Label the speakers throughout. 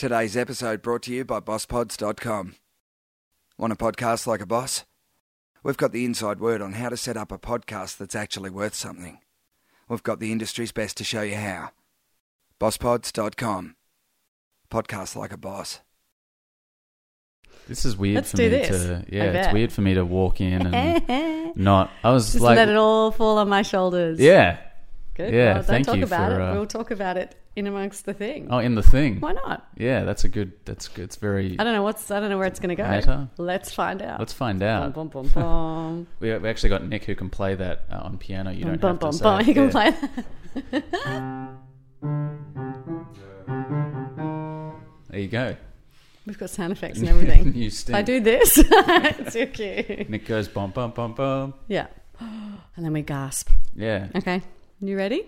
Speaker 1: Today's episode brought to you by BossPods.com. Want a podcast like a boss? We've got the inside word on how to set up a podcast that's actually worth something. We've got the industry's best to show you how. BossPods.com. Podcast like a boss.
Speaker 2: This is weird
Speaker 3: Let's
Speaker 2: for
Speaker 3: do
Speaker 2: me
Speaker 3: this.
Speaker 2: to
Speaker 3: I
Speaker 2: yeah, it's
Speaker 3: bet.
Speaker 2: weird for me to walk in and not I was
Speaker 3: Just
Speaker 2: like
Speaker 3: let it all fall on my shoulders.
Speaker 2: Yeah.
Speaker 3: Good.
Speaker 2: Yeah,
Speaker 3: well, don't
Speaker 2: thank
Speaker 3: talk
Speaker 2: you
Speaker 3: about
Speaker 2: for,
Speaker 3: it.
Speaker 2: uh,
Speaker 3: we'll talk about it in amongst the thing.
Speaker 2: Oh, in the thing.
Speaker 3: Why not?
Speaker 2: Yeah, that's a good that's good. It's very
Speaker 3: I don't know what's. I don't know where it's going to go.
Speaker 2: Meta?
Speaker 3: Let's find out.
Speaker 2: Let's find out.
Speaker 3: bum, bum, bum.
Speaker 2: We, we actually got Nick who can play that uh, on piano. You don't
Speaker 3: bum,
Speaker 2: have
Speaker 3: bum,
Speaker 2: to say
Speaker 3: bum. You can play that.
Speaker 2: There you go.
Speaker 3: We've got sound effects and everything.
Speaker 2: you
Speaker 3: if
Speaker 2: sting.
Speaker 3: I do this, it's so cute.
Speaker 2: Nick goes bum bum bum bum.
Speaker 3: Yeah. And then we gasp.
Speaker 2: Yeah.
Speaker 3: Okay. You ready?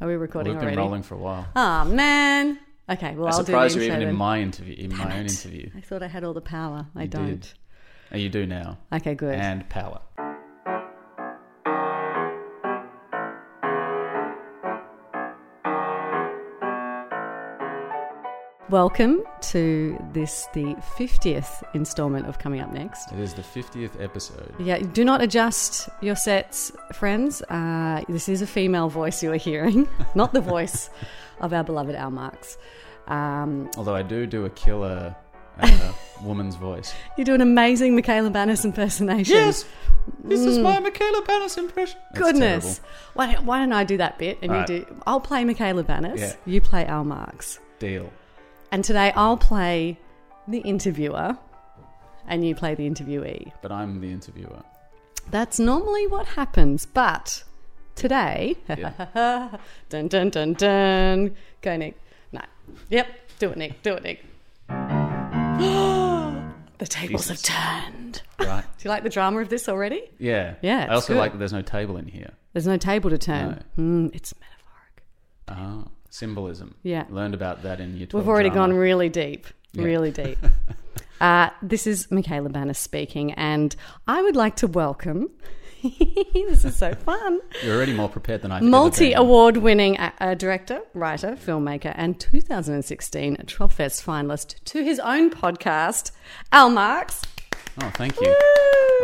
Speaker 3: Are we recording
Speaker 2: We've been
Speaker 3: already?
Speaker 2: rolling for a while.
Speaker 3: Oh man. Okay. Well,
Speaker 2: I
Speaker 3: I'll do
Speaker 2: surprised
Speaker 3: the
Speaker 2: you
Speaker 3: intro
Speaker 2: even in my interview, in my
Speaker 3: Damn
Speaker 2: own
Speaker 3: it.
Speaker 2: interview.
Speaker 3: I thought I had all the power. I
Speaker 2: You
Speaker 3: don't.
Speaker 2: did. Oh, you do now.
Speaker 3: Okay. Good.
Speaker 2: And power.
Speaker 3: Welcome to this, the 50th installment of Coming Up Next.
Speaker 2: It is the 50th episode.
Speaker 3: Yeah, do not adjust your sets, friends. Uh, this is a female voice you are hearing, not the voice of our beloved Al Marks. Um,
Speaker 2: Although I do do a killer uh, woman's voice.
Speaker 3: you do an amazing Michaela Banas impersonation.
Speaker 2: Yes, this is my Michaela Banas impression. That's
Speaker 3: Mm. Goodness. Why don't, why don't I do that bit and
Speaker 2: Alright.
Speaker 3: you do? I'll play Michaela Banas.
Speaker 2: Yeah.
Speaker 3: You play Al Marks.
Speaker 2: Deal.
Speaker 3: And today I'll play the interviewer and you play the interviewee.
Speaker 2: But I'm the interviewer.
Speaker 3: That's normally what happens, but today,
Speaker 2: Yeah.
Speaker 3: dun dun dun dun. Go, Nick. No. Yep. Do it, Nick. Do it, Nick. the tables
Speaker 2: Jesus.
Speaker 3: have turned.
Speaker 2: Right.
Speaker 3: Do you like the drama of this already?
Speaker 2: Yeah.
Speaker 3: Yeah,
Speaker 2: I also
Speaker 3: good.
Speaker 2: like that there's no table in here.
Speaker 3: There's no table to turn. Mm, it's metaphoric.
Speaker 2: Ah, symbolism.
Speaker 3: Yeah.
Speaker 2: Learned about that in year 12
Speaker 3: We've already
Speaker 2: drama.
Speaker 3: gone really deep.
Speaker 2: Yeah.
Speaker 3: Really deep. uh, this is Michaela Banas speaking, and I would like to welcome. this is so fun.
Speaker 2: You're already more prepared than been.
Speaker 3: Multi award winning uh, uh, director, writer, filmmaker, and 2016 12 finalist to his own podcast, Al Marks.
Speaker 2: Oh, thank you.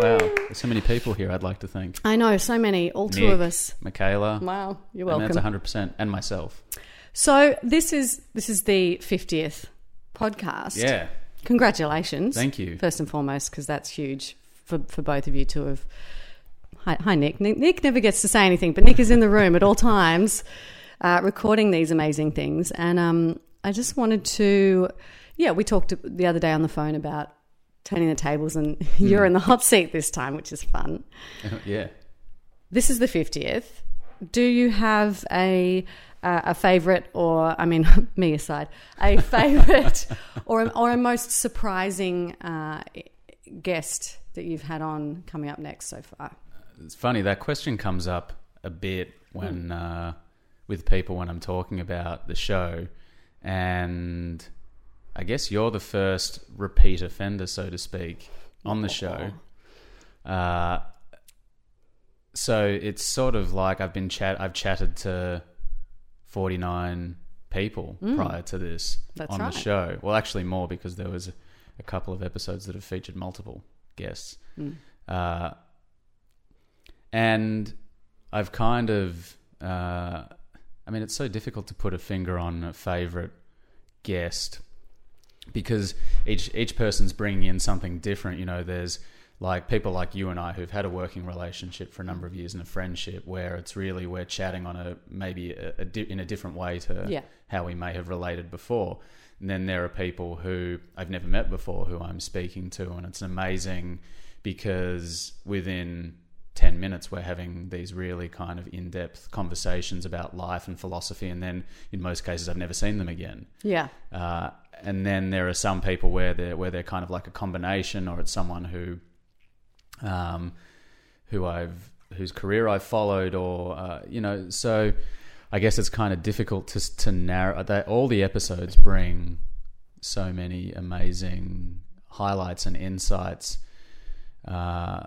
Speaker 2: Wow. There's so many people here I'd like to thank.
Speaker 3: I know, so many, all two of us.
Speaker 2: Michaela.
Speaker 3: Wow, you're
Speaker 2: and
Speaker 3: welcome.
Speaker 2: that's 100%. And myself.
Speaker 3: So this is this is the 50th podcast.
Speaker 2: Yeah.
Speaker 3: Congratulations.
Speaker 2: Thank you.
Speaker 3: First and foremost, because that's huge for, for both of you to have. Hi, hi Nick. Nick. Nick never gets to say anything, but Nick is in the room at all times uh, recording these amazing things. And um, I just wanted to, yeah, we talked the other day on the phone about turning the tables, and you're in the hot seat this time, which is fun.
Speaker 2: yeah.
Speaker 3: This is the 50th. Do you have a uh, a favorite, or I mean, me aside, a favorite, or a, or a most surprising uh, guest that you've had on coming up next so far?
Speaker 2: It's funny that question comes up a bit when
Speaker 3: Hmm.
Speaker 2: uh, with people when I'm talking about the show, and I guess you're the first repeat offender, so to speak, on the show. Uh, so it's sort of like I've been chat. I've chatted to 49 people prior to this.
Speaker 3: That's
Speaker 2: on
Speaker 3: right.
Speaker 2: the show. Well, actually more because there was a, a couple of episodes that have featured multiple guests.
Speaker 3: Hmm.
Speaker 2: Uh, and I've kind of, uh, I mean, it's so difficult to put a finger on a favorite guest because each each person's bringing in something different. You know, there's like people like you and I who've had a working relationship for a number of years and a friendship where it's really we're chatting on a maybe a, a di- in a different way to
Speaker 3: Yeah.
Speaker 2: how we may have related before. And then there are people who I've never met before who I'm speaking to, and it's amazing because within 10 minutes we're having these really kind of in-depth conversations about life and philosophy and then in most cases I've never seen them again
Speaker 3: Yeah,
Speaker 2: uh, and then there are some people where they're where they're kind of like a combination or it's someone who um, who I've whose career I've followed or uh, you know so I guess it's kind of difficult to to narrow that all the episodes bring so many amazing highlights and insights uh,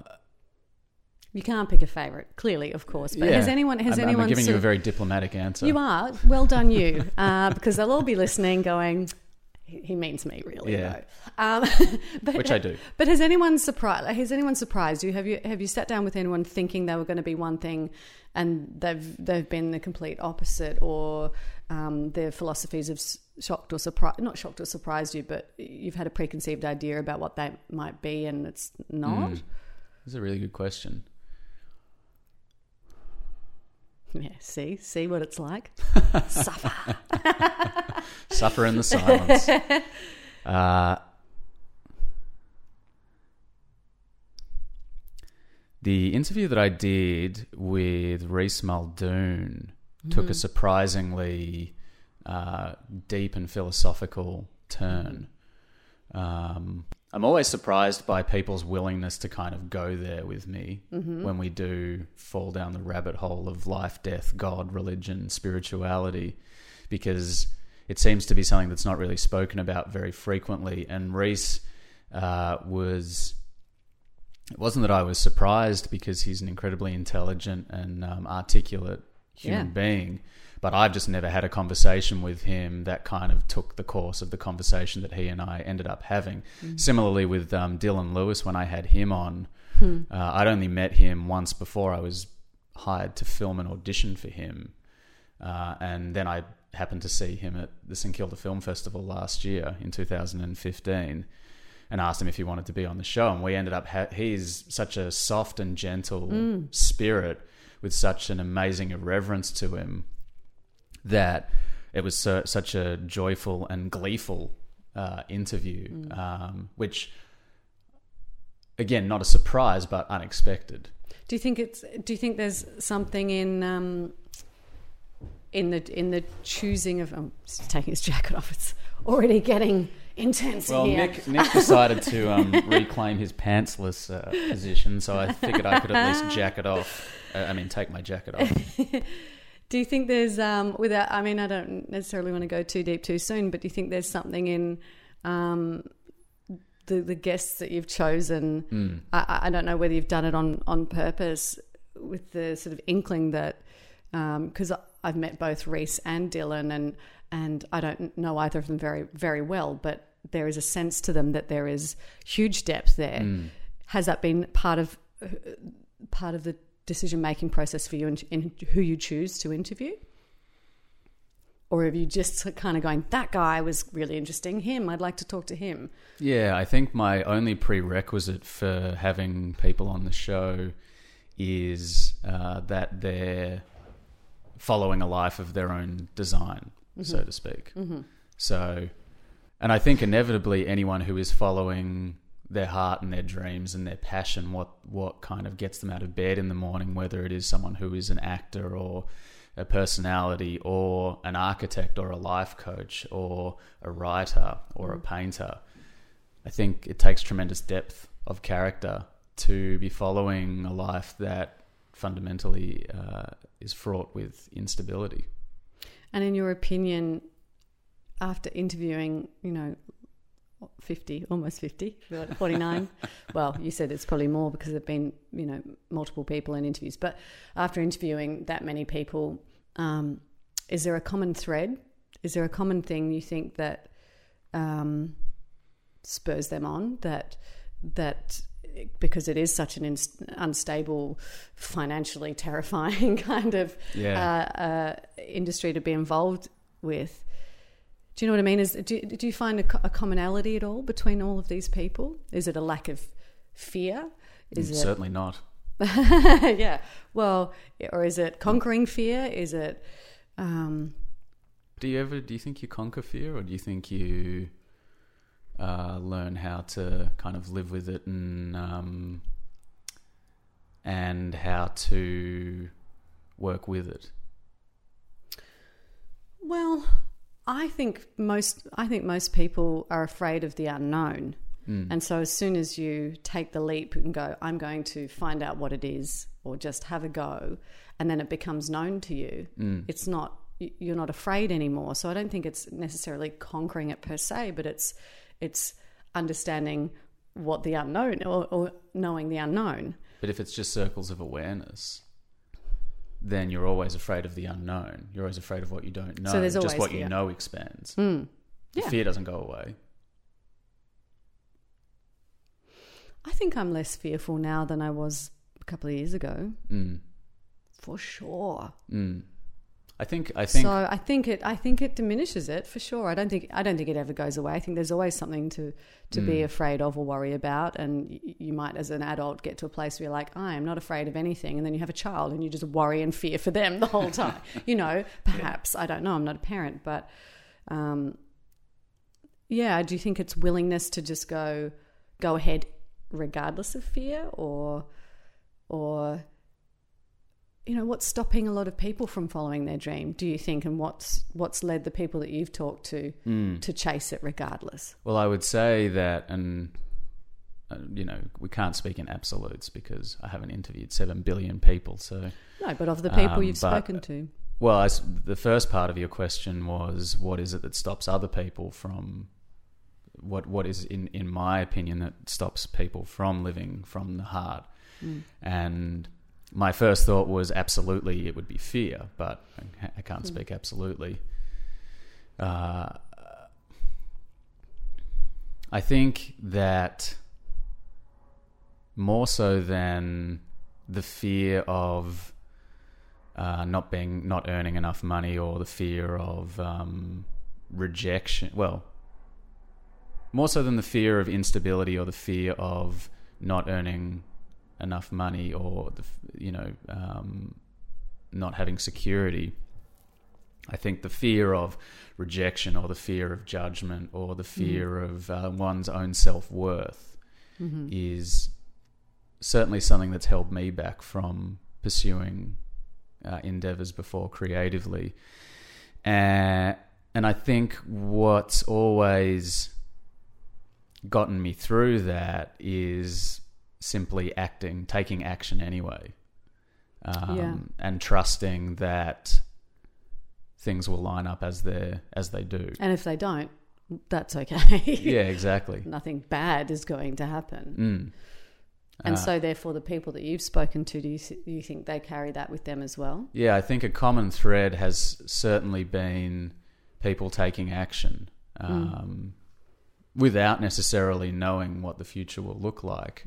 Speaker 3: you can't pick a favorite. Clearly, of course. But
Speaker 2: yeah.
Speaker 3: has anyone has
Speaker 2: I'm,
Speaker 3: anyone
Speaker 2: I'm giving you a very diplomatic answer
Speaker 3: You are well done, you, uh, because they'll all be listening, going, he, means me really
Speaker 2: Yeah.
Speaker 3: though. Um, but,
Speaker 2: Which I do.
Speaker 3: But has anyone surprised? Has anyone surprised you? Have you have you sat down with anyone thinking they were going to be one thing, and they've they've been the complete opposite, or um, their philosophies have shocked or surprised not shocked or surprised you, but you've had a preconceived idea about what they might be, and it's not.
Speaker 2: Mm. That's a really good question.
Speaker 3: Yeah, see, see what it's like. Suffer.
Speaker 2: Suffer in the silence. uh, the interview that I did with Rhys Muldoon took a surprisingly uh, deep and philosophical turn. Um, I'm always surprised by people's willingness to kind of go there with me when we do fall down the rabbit hole of life, death, God, religion, spirituality, because it seems to be something that's not really spoken about very frequently. And Rhys uh, was. It wasn't that I was surprised because he's an incredibly intelligent and um, articulate human
Speaker 3: Yeah.
Speaker 2: being, but I've just never had a conversation with him that kind of took the course of the conversation that he and I ended up having. Similarly with um, Dylan Lewis, when I had him on, uh, I'd only met him once before I was hired to film an audition for him, uh, and then I happened to see him at the St Kilda Film Festival last year in 2015 and asked him if he wanted to be on the show. And we ended up, ha- he's such a soft and gentle spirit with such an amazing irreverence to him that it was so, such a joyful and gleeful uh, interview, um, which, again, not a surprise, but unexpected.
Speaker 3: Do you think it's? Do you think there's something in um, in the in the choosing of? I'm just taking his jacket off. It's already getting intense
Speaker 2: Well,
Speaker 3: here.
Speaker 2: Nick, Nick decided to um, reclaim his pantsless uh, position, so I figured I could at least jacket off. Uh, I mean, take my jacket off.
Speaker 3: Do you think there's um, without? I mean, I don't necessarily want to go too deep too soon, but do you think there's something in um, the the guests that you've chosen? I- I, I don't know whether you've done it on on purpose with the sort of inkling that because I've met both Rhys and Dylan, and and I don't know either of them very very well, but there is a sense to them that there is huge depth there. Has that been part of part of the decision making process for you in, in who you choose to interview? Or have you just kind of going, that guy was really interesting, him, I'd like to talk to him?
Speaker 2: Yeah, I think my only prerequisite for having people on the show is uh, that they're following a life of their own design, so to speak. So, and I think inevitably anyone who is following their heart and their dreams and their passion, what what kind of gets them out of bed in the morning, whether it is someone who is an actor or a personality or an architect or a life coach or a writer or a painter. I think it takes tremendous depth of character to be following a life that fundamentally uh, is fraught with instability.
Speaker 3: And in your opinion, after interviewing, you know, 50, almost 50, 49. well, you said it's probably more because there have been, you know, multiple people in interviews. But after interviewing that many people, um, is there a common thread? Is there a common thing you think that um, spurs them on? That that because it is such an inst- unstable, financially terrifying kind of
Speaker 2: Yeah.
Speaker 3: uh, uh, industry to be involved with. Do you know what I mean? Is do, do you find a, a commonality at all between all of these people? Is it a lack of fear? Is it
Speaker 2: Certainly not.
Speaker 3: yeah? Well, or is it conquering fear? Is it um,
Speaker 2: Do you ever do you think you conquer fear, or do you think you uh, learn how to kind of live with it and um, and how to work with it?
Speaker 3: well? I think most I think most people are afraid of the unknown. Hmm. And so as soon as you take the leap and go, I'm going to find out what it is or just have a go, and then it becomes known to you, hmm. it's not you're not afraid anymore. So I don't think it's necessarily conquering it per se, but it's it's understanding what the unknown or, or knowing the unknown.
Speaker 2: But if it's just circles of awareness, then you're always afraid of the unknown. You're always afraid of what you don't know.
Speaker 3: So
Speaker 2: there's
Speaker 3: always just
Speaker 2: what you know expands. The
Speaker 3: Yeah.
Speaker 2: fear doesn't go away.
Speaker 3: I think I'm less fearful now than I was a couple of years ago,
Speaker 2: Mm.
Speaker 3: for sure.
Speaker 2: Mm. I think. I think.
Speaker 3: so I think it. I think it diminishes it for sure. I don't think. I don't think it ever goes away. I think there's always something to to be
Speaker 2: Mm.
Speaker 3: afraid of or worry about, and y- you might, as an adult, get to a place where you're like, I am not afraid of anything, and then you have a child and you just worry and fear for them the whole time. you know, perhaps I don't know. I'm not a parent, but um, yeah. Do you think it's willingness to just go go ahead regardless of fear, or or you know what's stopping a lot of people from following their dream do you think and what's what's led the people that you've talked to
Speaker 2: Mm.
Speaker 3: to chase it regardless
Speaker 2: Well, I would say that, and uh, you know, we can't speak in absolutes because I haven't interviewed seven billion people. So,
Speaker 3: no but of the people
Speaker 2: Um,
Speaker 3: you've
Speaker 2: but-
Speaker 3: spoken to
Speaker 2: well, I the first part of your question was, what is it that stops other people from? What what is in in my opinion that stops people from living from the heart?
Speaker 3: Mm.
Speaker 2: And my first thought was absolutely it would be fear, but I- can't
Speaker 3: Mm.
Speaker 2: speak absolutely. Uh, I think that more so than the fear of uh, not being not earning enough money or the fear of um, rejection. Well, more so than the fear of instability or the fear of not earning enough money or the, you know um, not having security. I think the fear of rejection or the fear of judgment or the fear of uh, one's own self worth
Speaker 3: Mm-hmm.
Speaker 2: is certainly something that's held me back from pursuing uh, endeavors before creatively. Uh, and I think what's always gotten me through that is simply acting, taking action anyway, um,
Speaker 3: Yeah.
Speaker 2: and trusting that things will line up as they as they do.
Speaker 3: and if they don't that's okay
Speaker 2: yeah, exactly.
Speaker 3: nothing bad is going to happen
Speaker 2: Mm.
Speaker 3: and
Speaker 2: Uh,
Speaker 3: so therefore the people that you've spoken to do you, you think they carry that with them as well
Speaker 2: Yeah, I think a common thread has certainly been people taking action um, without necessarily knowing what the future will look like,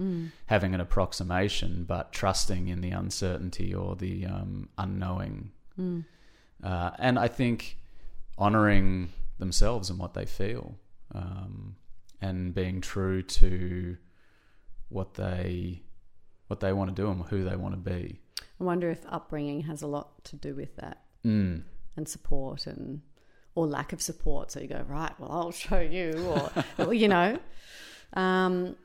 Speaker 2: having an approximation, but trusting in the uncertainty or the um, unknowing. Uh, and I think honoring themselves and what they feel um, and being true to what they what they want to do and who they want to be.
Speaker 3: i wonder if upbringing has a lot to do with that
Speaker 2: Mm.
Speaker 3: and support and or lack of support so you go right well i'll show you or, you know um,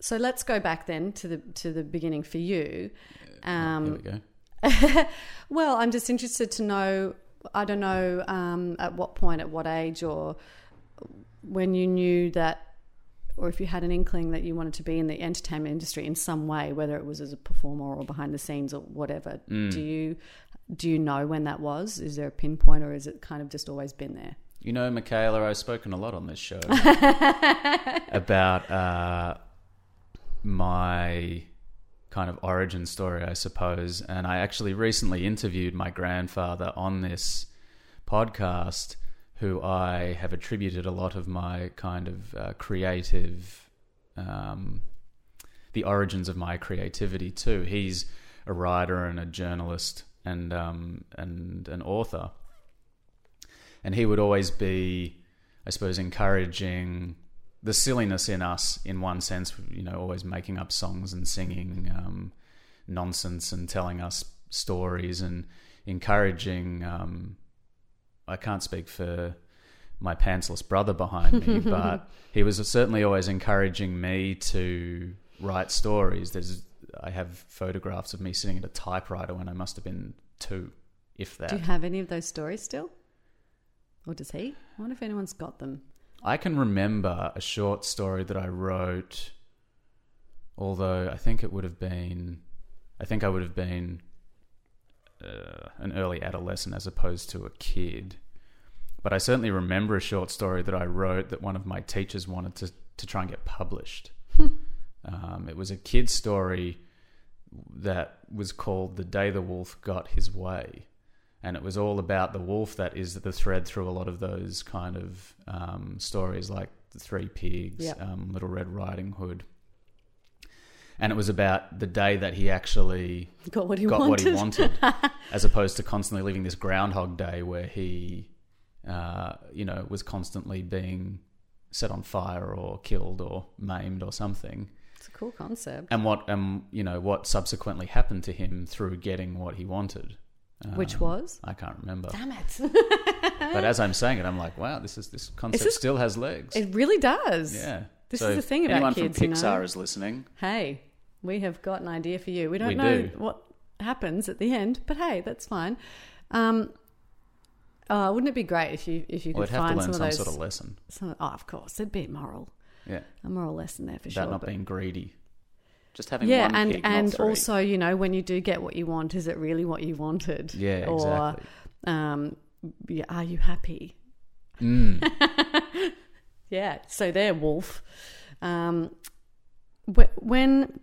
Speaker 3: so let's go back then to the to the beginning for you
Speaker 2: Here we
Speaker 3: um,
Speaker 2: go.
Speaker 3: well i'm just interested to know i don't know um, at what point at what age or when you knew that or if you had an inkling that you wanted to be in the entertainment industry in some way whether it was as a performer or behind the scenes or whatever
Speaker 2: Mm.
Speaker 3: do you do you know when that was is there a pinpoint or is it kind of just always been there
Speaker 2: You know, Michaela, I've spoken a lot on this show about uh, my kind of origin story, I suppose. And I actually recently interviewed my grandfather on this podcast, who I have attributed a lot of my kind of uh, creative, um, the origins of my creativity to. He's a writer and a journalist and um, and an author and he would always be, I suppose, encouraging the silliness in us in one sense, you know, always making up songs and singing um, nonsense and telling us stories and encouraging. Um, I can't speak for my pantsless brother behind me, but he was certainly always encouraging me to write stories. There's, I have photographs of me sitting at a typewriter when I must have been two, if that.
Speaker 3: do you have any of those stories still or does he i wonder if anyone's got them
Speaker 2: I can remember a short story that I wrote, although I think it would have been, I think I would have been uh, an early adolescent as opposed to a kid. But I certainly remember a short story that I wrote that one of my teachers wanted to, to try and get published. Um, it was a kid's story that was called The Day the Wolf Got His Way. and it was all about the wolf that is the thread through a lot of those kind of um, stories, like the Three Pigs,
Speaker 3: Yep.
Speaker 2: um, Little Red Riding Hood. And it was about the day that he actually
Speaker 3: Got what he
Speaker 2: got
Speaker 3: wanted.
Speaker 2: what he wanted, as opposed to constantly living this Groundhog Day where he, uh, you know, was constantly being set on fire or killed or maimed or something.
Speaker 3: It's a cool concept.
Speaker 2: And what, um, you know, what subsequently happened to him through getting what he wanted.
Speaker 3: Which
Speaker 2: Um,
Speaker 3: was?
Speaker 2: I can't remember.
Speaker 3: Damn it.
Speaker 2: But as I'm saying it, I'm like, wow, this is this concept
Speaker 3: this-
Speaker 2: still has legs.
Speaker 3: it really does.
Speaker 2: yeah.
Speaker 3: This
Speaker 2: So
Speaker 3: is the thing about
Speaker 2: anyone
Speaker 3: kids,
Speaker 2: from
Speaker 3: you know.
Speaker 2: Pixar is listening.
Speaker 3: Hey, we have got an idea for you. We don't
Speaker 2: We
Speaker 3: know
Speaker 2: do.
Speaker 3: what happens at the end, but hey, that's fine. Um, uh, wouldn't it be great if you if you could
Speaker 2: to
Speaker 3: find
Speaker 2: learn
Speaker 3: some
Speaker 2: some
Speaker 3: of those?
Speaker 2: sort of lesson.
Speaker 3: some- oh, of course, it'd be moral,
Speaker 2: Yeah.
Speaker 3: a moral lesson there for
Speaker 2: About
Speaker 3: sure.
Speaker 2: About not
Speaker 3: but-
Speaker 2: being greedy. Just having
Speaker 3: yeah,
Speaker 2: one
Speaker 3: and
Speaker 2: pig,
Speaker 3: and
Speaker 2: three.
Speaker 3: also, you know, when you do get what you want, is it really what you wanted?
Speaker 2: Yeah,
Speaker 3: or
Speaker 2: exactly.
Speaker 3: um, are you happy?
Speaker 2: Mm.
Speaker 3: Yeah. So there, Wolf. Um, when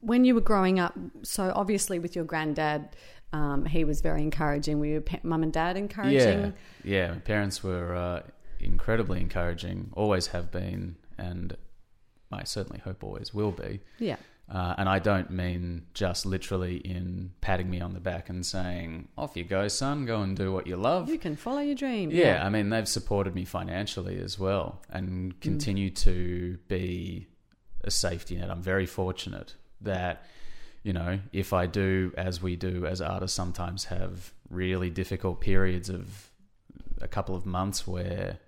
Speaker 3: when you were growing up, so obviously with your granddad, um, he was very encouraging. Were your pa- mum and dad encouraging?
Speaker 2: Yeah, yeah. My parents were uh, incredibly encouraging, always have been, and I certainly hope always will be.
Speaker 3: Yeah.
Speaker 2: Uh, and I don't mean just literally in patting me on the back and saying, "Off you go, son, go and do what you love."
Speaker 3: You can follow your dream.
Speaker 2: Yeah, I mean they've supported me financially as well,
Speaker 3: Mm.
Speaker 2: and continue to be a safety net. I'm very fortunate that you know if I do, as we do as artists, sometimes have really difficult periods of a couple of months where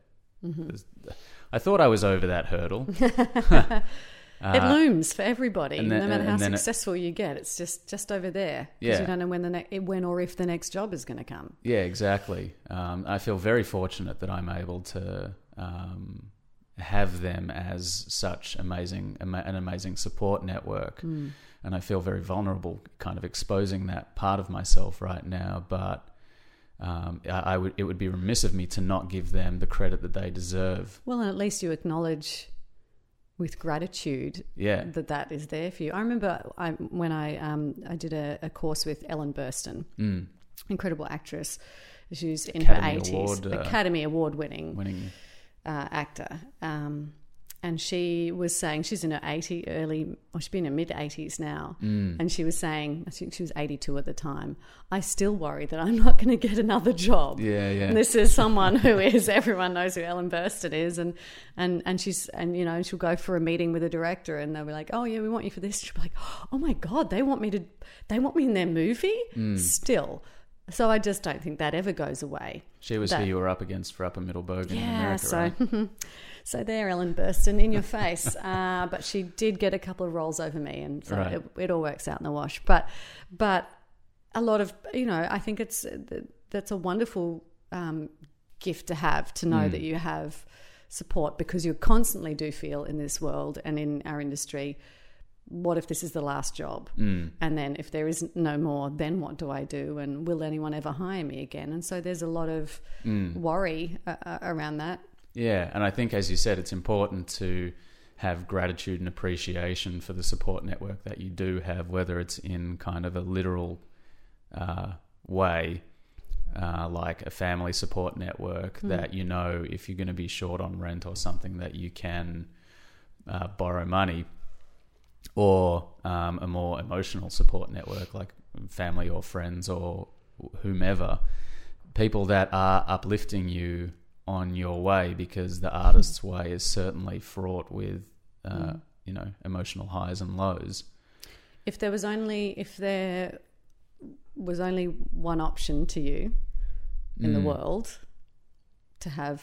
Speaker 3: Mm-hmm.
Speaker 2: I thought I was over that hurdle.
Speaker 3: it looms for everybody,
Speaker 2: Uh, then-
Speaker 3: no matter how
Speaker 2: then it-
Speaker 3: successful you get. It's just just over there because
Speaker 2: Yeah.
Speaker 3: you don't know when the ne- when or if the next job is going to come.
Speaker 2: Yeah, exactly. Um, I feel very fortunate that I'm able to um, have them as such amazing, an amazing support network,
Speaker 3: Hmm.
Speaker 2: and I feel very vulnerable, kind of exposing that part of myself right now. But um, I, I would, it would be remiss of me to not give them the credit that they deserve.
Speaker 3: Well, and at least you acknowledge with gratitude
Speaker 2: Yeah,
Speaker 3: that that is there for you. I remember I, when I um, I did a, a course with Ellen Burstyn,
Speaker 2: mm.
Speaker 3: incredible actress. She's in
Speaker 2: Academy
Speaker 3: her eighties,
Speaker 2: Award, uh,
Speaker 3: Academy Award winning
Speaker 2: winning.
Speaker 3: uh, actor. Um, and she was saying she's in her eighty early, or she's been in her mid eighties now.
Speaker 2: Mm.
Speaker 3: And she was saying, I think she was eighty two at the time. I still worry that I'm not going to get another job.
Speaker 2: Yeah, yeah.
Speaker 3: And this is someone who is everyone knows who Ellen Burstyn is, and and and she's and you know she'll go for a meeting with a director, and they'll be like, oh yeah, we want you for this. She'll be like, oh my god, they want me to, they want me in their movie
Speaker 2: Mm.
Speaker 3: still. So I just don't think that ever goes away.
Speaker 2: She was
Speaker 3: that-
Speaker 2: who you were up against for Upper Middle Bogan in
Speaker 3: Yeah,
Speaker 2: America,
Speaker 3: so
Speaker 2: right?
Speaker 3: so there, Ellen Burstyn, in your face. uh, but she did get a couple of rolls over me, and so
Speaker 2: Right.
Speaker 3: it, it all works out in the wash. But but a lot of you know, I think it's that's a wonderful um, gift to have to know
Speaker 2: Mm.
Speaker 3: that you have support because you constantly do feel in this world and in our industry. What if this is the last job?
Speaker 2: Mm.
Speaker 3: And then if there is no more, then what do I do? And will anyone ever hire me again? And so there's a lot of
Speaker 2: Mm.
Speaker 3: worry uh, uh, around that.
Speaker 2: Yeah, and I think, as you said, it's important to have gratitude and appreciation for the support network that you do have, whether it's in kind of a literal uh, way, uh, like a family support network that you know if you're going to be short on rent or something that you can uh, borrow money, or um, a more emotional support network like family or friends or whomever, people that are uplifting you on your way because the artist's way is certainly fraught with uh, you know emotional highs and lows.
Speaker 3: if there was only if there was only one option to you in the
Speaker 2: Mm.
Speaker 3: world to have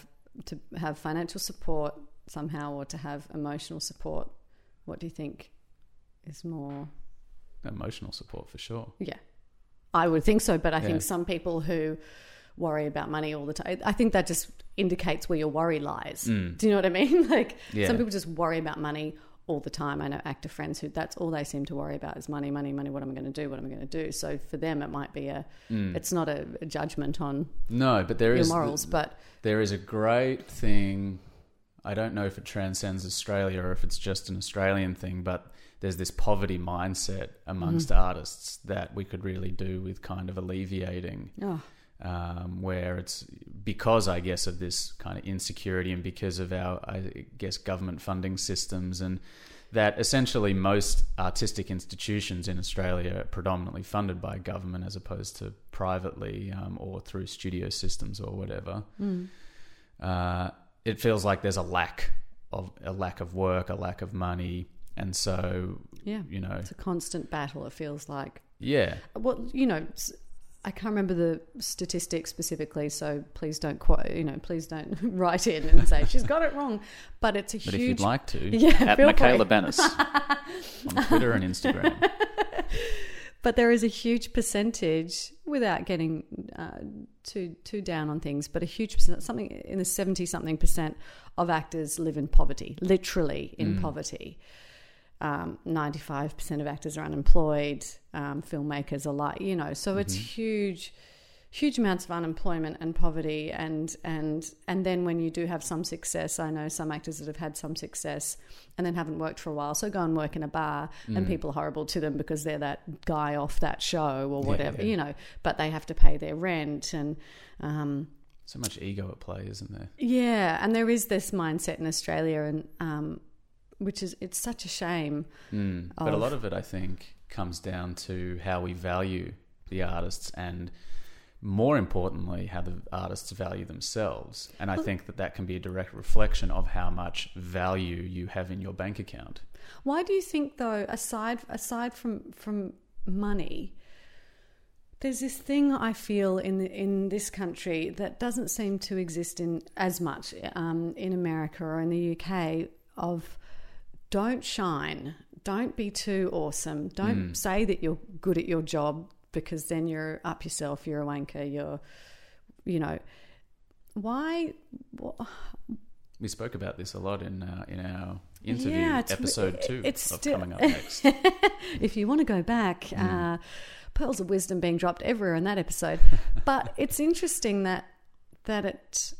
Speaker 3: to have financial support somehow or to have emotional support what do you think is more
Speaker 2: Emotional support for sure.
Speaker 3: yeah i would think so but i
Speaker 2: Yeah.
Speaker 3: think some people who worry about money all the time i think that just indicates where your worry lies
Speaker 2: Mm.
Speaker 3: do you know what i mean like
Speaker 2: Yeah.
Speaker 3: some people just worry about money all the time. I know actor friends who that's all they seem to worry about is money, money, money. What am I going to do? What am I going to do? So for them, it might be a.
Speaker 2: Mm.
Speaker 3: It's not a, a judgment on
Speaker 2: No, but there
Speaker 3: your
Speaker 2: is
Speaker 3: morals, but
Speaker 2: there is a great thing I don't know if it transcends Australia or if it's just an Australian thing, but there's this poverty mindset amongst
Speaker 3: Mm-hmm.
Speaker 2: artists that we could really do with kind of alleviating
Speaker 3: Oh,
Speaker 2: um, where it's because I guess of this kind of insecurity and because of our I guess government funding systems and that essentially most artistic institutions in Australia are predominantly funded by government as opposed to privately um, or through studio systems or whatever.
Speaker 3: mm.
Speaker 2: Uh, it feels like there's a lack of a lack of work, a lack of money, and so
Speaker 3: yeah.
Speaker 2: you know,
Speaker 3: It's a constant battle. It feels like.
Speaker 2: yeah,
Speaker 3: Well, you know, I can't remember the statistics specifically, so please don't quote. You know, please don't write in and say she's got it wrong. But it's a
Speaker 2: But
Speaker 3: huge.
Speaker 2: if you'd like to,
Speaker 3: Yeah,
Speaker 2: at. Michaela Banas on Twitter and Instagram.
Speaker 3: but there is a huge percentage, without getting uh, too too down on things, but a huge percent, something in the seventy something percent of actors live in poverty, literally in
Speaker 2: Mm.
Speaker 3: poverty. Five percent of actors are unemployed. Um, filmmakers are like you know, so it's huge. Huge amounts of unemployment and poverty, and and and then when you do have some success, I know some actors that have had some success and then haven't worked for a while. So go and work in a bar, and people are horrible to them because they're that guy off that show or
Speaker 2: Yeah,
Speaker 3: whatever,
Speaker 2: yeah.
Speaker 3: you know. But they have to pay their rent, and um,
Speaker 2: So much ego at play, isn't there?
Speaker 3: yeah, and there is this mindset in Australia, and um, which is it's such a shame.
Speaker 2: Mm. But a lot of it, I think, comes down to how we value the artists and more importantly, how the artists value themselves. And I think that that can be a direct reflection of how much value you have in your bank account.
Speaker 3: Why do you think, though, aside aside from from money, there's this thing I feel in the, in this country that doesn't seem to exist in as much um, in America or in the UK of don't shine, don't be too awesome, don't say that you're good at your job because then you're up yourself, you're a wanker, you're, you know, why? wh-
Speaker 2: We spoke about this a lot in uh, in our interview
Speaker 3: Yeah,
Speaker 2: episode two
Speaker 3: it's
Speaker 2: of
Speaker 3: still-
Speaker 2: coming up next.
Speaker 3: if you want to go back,
Speaker 2: Hmm.
Speaker 3: uh, pearls of wisdom being dropped everywhere in that episode. but it's interesting that that it,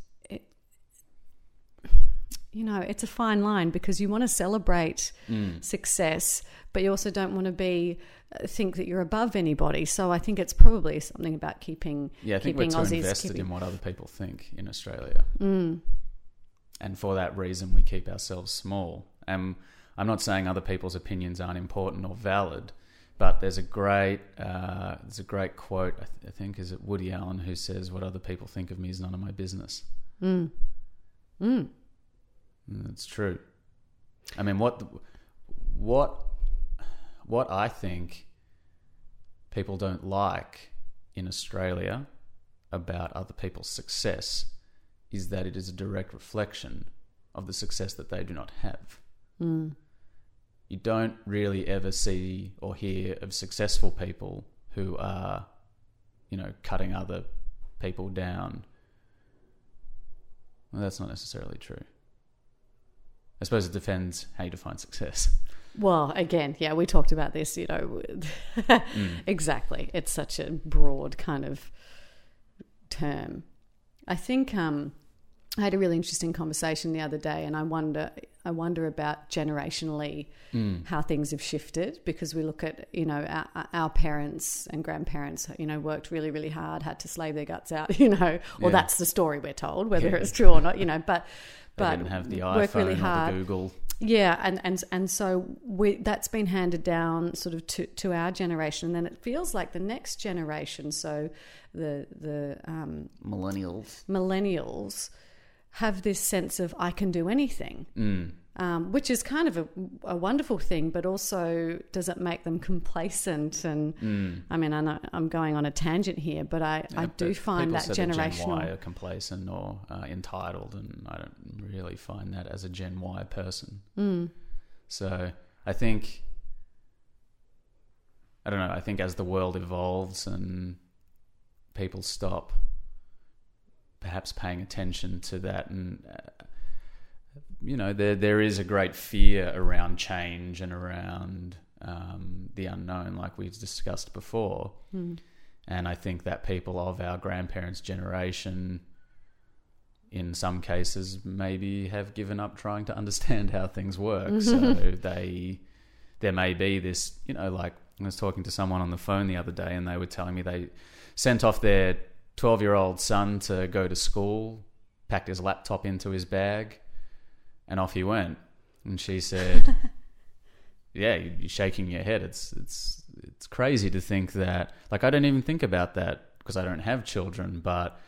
Speaker 3: you know, it's a fine line because you want to celebrate
Speaker 2: Hmm.
Speaker 3: success, but you also don't want to be uh, think that you're above anybody. So I think it's probably something about keeping
Speaker 2: Yeah, I think we're too
Speaker 3: Aussies
Speaker 2: invested
Speaker 3: keeping,
Speaker 2: in what other people think in Australia.
Speaker 3: Mm.
Speaker 2: And for that reason, we keep ourselves small. And I'm not saying other people's opinions aren't important or valid, but there's a great uh, there's a great quote I, th- I think is it Woody Allen who says, "What other people think of me is none of my business."
Speaker 3: Mm. Mm.
Speaker 2: It's true. I mean, what what what I think people don't like in Australia about other people's success is that it is a direct reflection of the success that they do not have.
Speaker 3: Mm.
Speaker 2: You don't really ever see or hear of successful people who are, you know, cutting other people down. Well, that's not necessarily true. I suppose it depends how you define success.
Speaker 3: Well, again, yeah, we talked about this, you know. exactly. It's such a broad kind of term. I think um, I had a really interesting conversation the other day, and I wonder, I wonder about generationally how things have shifted because we look at, you know, our, our parents and grandparents, you know, worked really, really hard, had to slave their guts out, you know, or
Speaker 2: Yeah.
Speaker 3: that's the story we're told, whether
Speaker 2: Yeah.
Speaker 3: it's true or not, you know, but.
Speaker 2: They
Speaker 3: But
Speaker 2: didn't have the
Speaker 3: work
Speaker 2: iPhone
Speaker 3: really
Speaker 2: or
Speaker 3: hard.
Speaker 2: the Google.
Speaker 3: Yeah, and and and so we that's been handed down sort of to, to our generation, and then it feels like the next generation, so the the um,
Speaker 2: Millennials.
Speaker 3: millennials, have this sense of I can do anything,
Speaker 2: Mm.
Speaker 3: Um, which is kind of a, a wonderful thing, but also does it make them complacent? And
Speaker 2: Mm.
Speaker 3: I mean, I know I'm going on a tangent here, but I, I do find that
Speaker 2: say Gen Y are complacent or uh, entitled, and I don't really find that as a Gen Y person.
Speaker 3: Mm,
Speaker 2: So I think I don't know. I think as the world evolves and people stop perhaps paying attention to that, and uh, you know, there there is a great fear around change and around um, the unknown, like we've discussed before.
Speaker 3: mm,
Speaker 2: And I think that people of our grandparents' generation in some cases maybe have given up trying to understand how things work. so they there may be this, you know, like I was talking to someone on the phone the other day and they were telling me they sent off their 12 year old son to go to school, packed his laptop into his bag, and off he went. And she said, "Yeah, you're shaking your head. It's it's it's crazy to think that. Like I don't even think about that because I don't have children, but."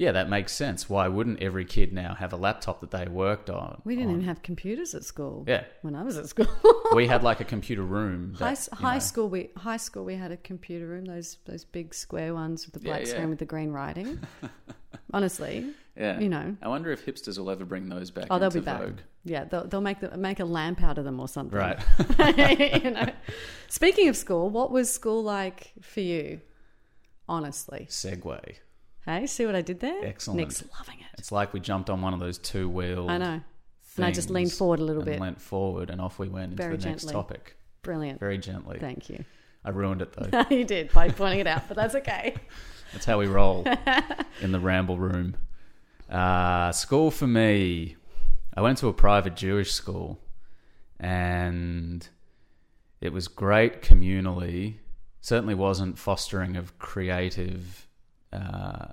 Speaker 2: Yeah, that makes sense. Why wouldn't every kid now have a laptop that they worked on?
Speaker 3: We didn't
Speaker 2: on?
Speaker 3: even have computers at school.
Speaker 2: Yeah,
Speaker 3: When I was at school.
Speaker 2: we had like a computer room.
Speaker 3: high,
Speaker 2: That, you
Speaker 3: high school we high school we had a computer room those those big square ones with the black
Speaker 2: yeah.
Speaker 3: screen with the green writing honestly
Speaker 2: Yeah,
Speaker 3: you know
Speaker 2: I wonder if hipsters will ever bring those back.
Speaker 3: oh they'll
Speaker 2: into
Speaker 3: be back
Speaker 2: vogue.
Speaker 3: yeah they'll, they'll make the, make a lamp out of them or something
Speaker 2: Right.
Speaker 3: you know speaking of school what was school like for you honestly
Speaker 2: Segway.
Speaker 3: Hey see what i did there
Speaker 2: Excellent.
Speaker 3: nick's loving it
Speaker 2: It's like we jumped on one of those two wheels.
Speaker 3: i know and i just leaned forward a little
Speaker 2: and
Speaker 3: bit
Speaker 2: leant forward, and off we went into
Speaker 3: Very
Speaker 2: the next topic.
Speaker 3: brilliant
Speaker 2: Very gently.
Speaker 3: thank you
Speaker 2: I ruined it though.
Speaker 3: you did by pointing it out but that's okay
Speaker 2: That's how we roll in the ramble room. Uh, school for me, I went to a private Jewish school, and it was great communally. Certainly wasn't fostering of creative uh,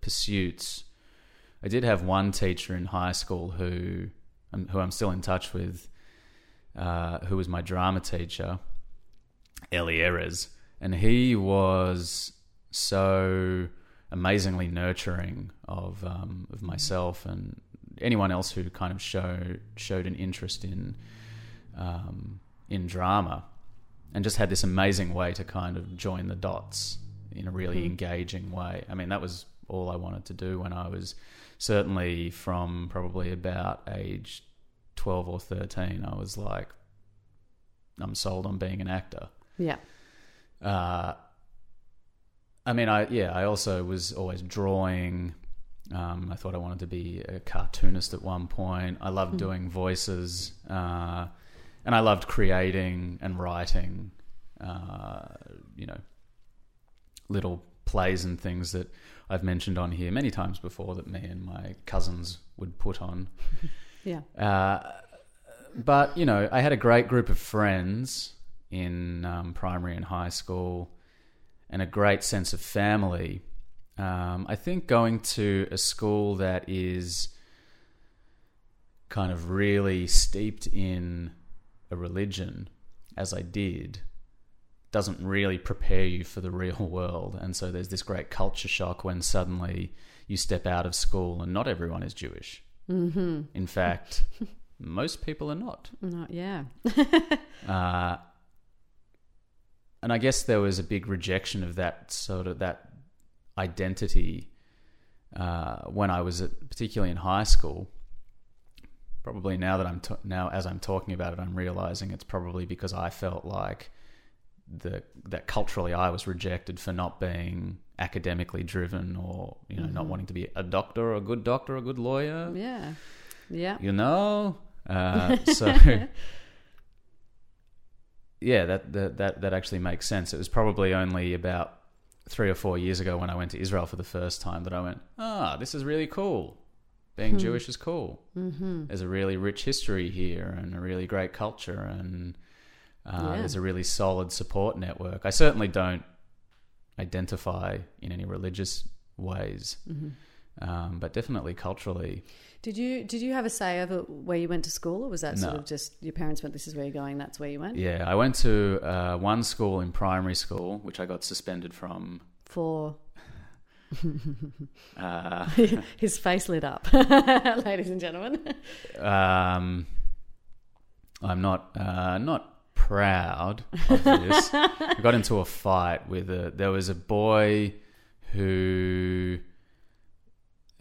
Speaker 2: pursuits. I did have one teacher in high school who, um, who I'm still in touch with, uh, who was my drama teacher, Eli Erez, and he was so amazingly nurturing of um, of myself and anyone else who kind of showed showed an interest in um, in drama, and just had this amazing way to kind of join the dots in a really engaging way. I mean, that was all I wanted to do when I was certainly from probably about age twelve or thirteen. I was like, I'm sold on being an actor.
Speaker 3: yeah
Speaker 2: Uh, I mean, I yeah, I also was always drawing. Um, I thought I wanted to be a cartoonist at one point. I loved doing voices, uh, and I loved creating and writing. Uh, you know, little plays and things that I've mentioned on here many times before that me and my cousins would put on.
Speaker 3: yeah
Speaker 2: Uh, but you know, I had a great group of friends in um, primary and high school, and a great sense of family. Um, I think going to a school that is kind of really steeped in a religion, as I did, doesn't really prepare you for the real world. And so there's this great culture shock when suddenly you step out of school and not everyone is Jewish. Mm-hmm. In fact, most people are not.
Speaker 3: No, yeah
Speaker 2: Uh, and I guess there was a big rejection of that sort of that identity uh, when I was at, particularly in high school. Probably now that I'm t- now as I'm talking about it, I'm realizing it's probably because I felt like the that culturally I was rejected for not being academically driven or you know not wanting to be a doctor or a good doctor or a good lawyer.
Speaker 3: Yeah. Yeah.
Speaker 2: You know? Uh, so yeah that, that that that actually makes sense. It was probably only about three or four years ago when i went to israel for the first time that i went ah this is really cool. Being jewish is cool. Mm-hmm. there's a really rich history here and a really great culture and uh,
Speaker 3: Yeah.
Speaker 2: there's a really solid support network i certainly don't identify in any religious ways um, but definitely culturally
Speaker 3: Did you did you have a say over where you went to school, or was that sort of just your parents went? This is where you're going. That's where you went.
Speaker 2: Yeah, I went to uh, one school in primary school, which I got suspended from.
Speaker 3: For
Speaker 2: Uh,
Speaker 3: his face lit up, ladies and gentlemen.
Speaker 2: um, I'm not uh, not proud of this. I got into a fight with a. There was a boy who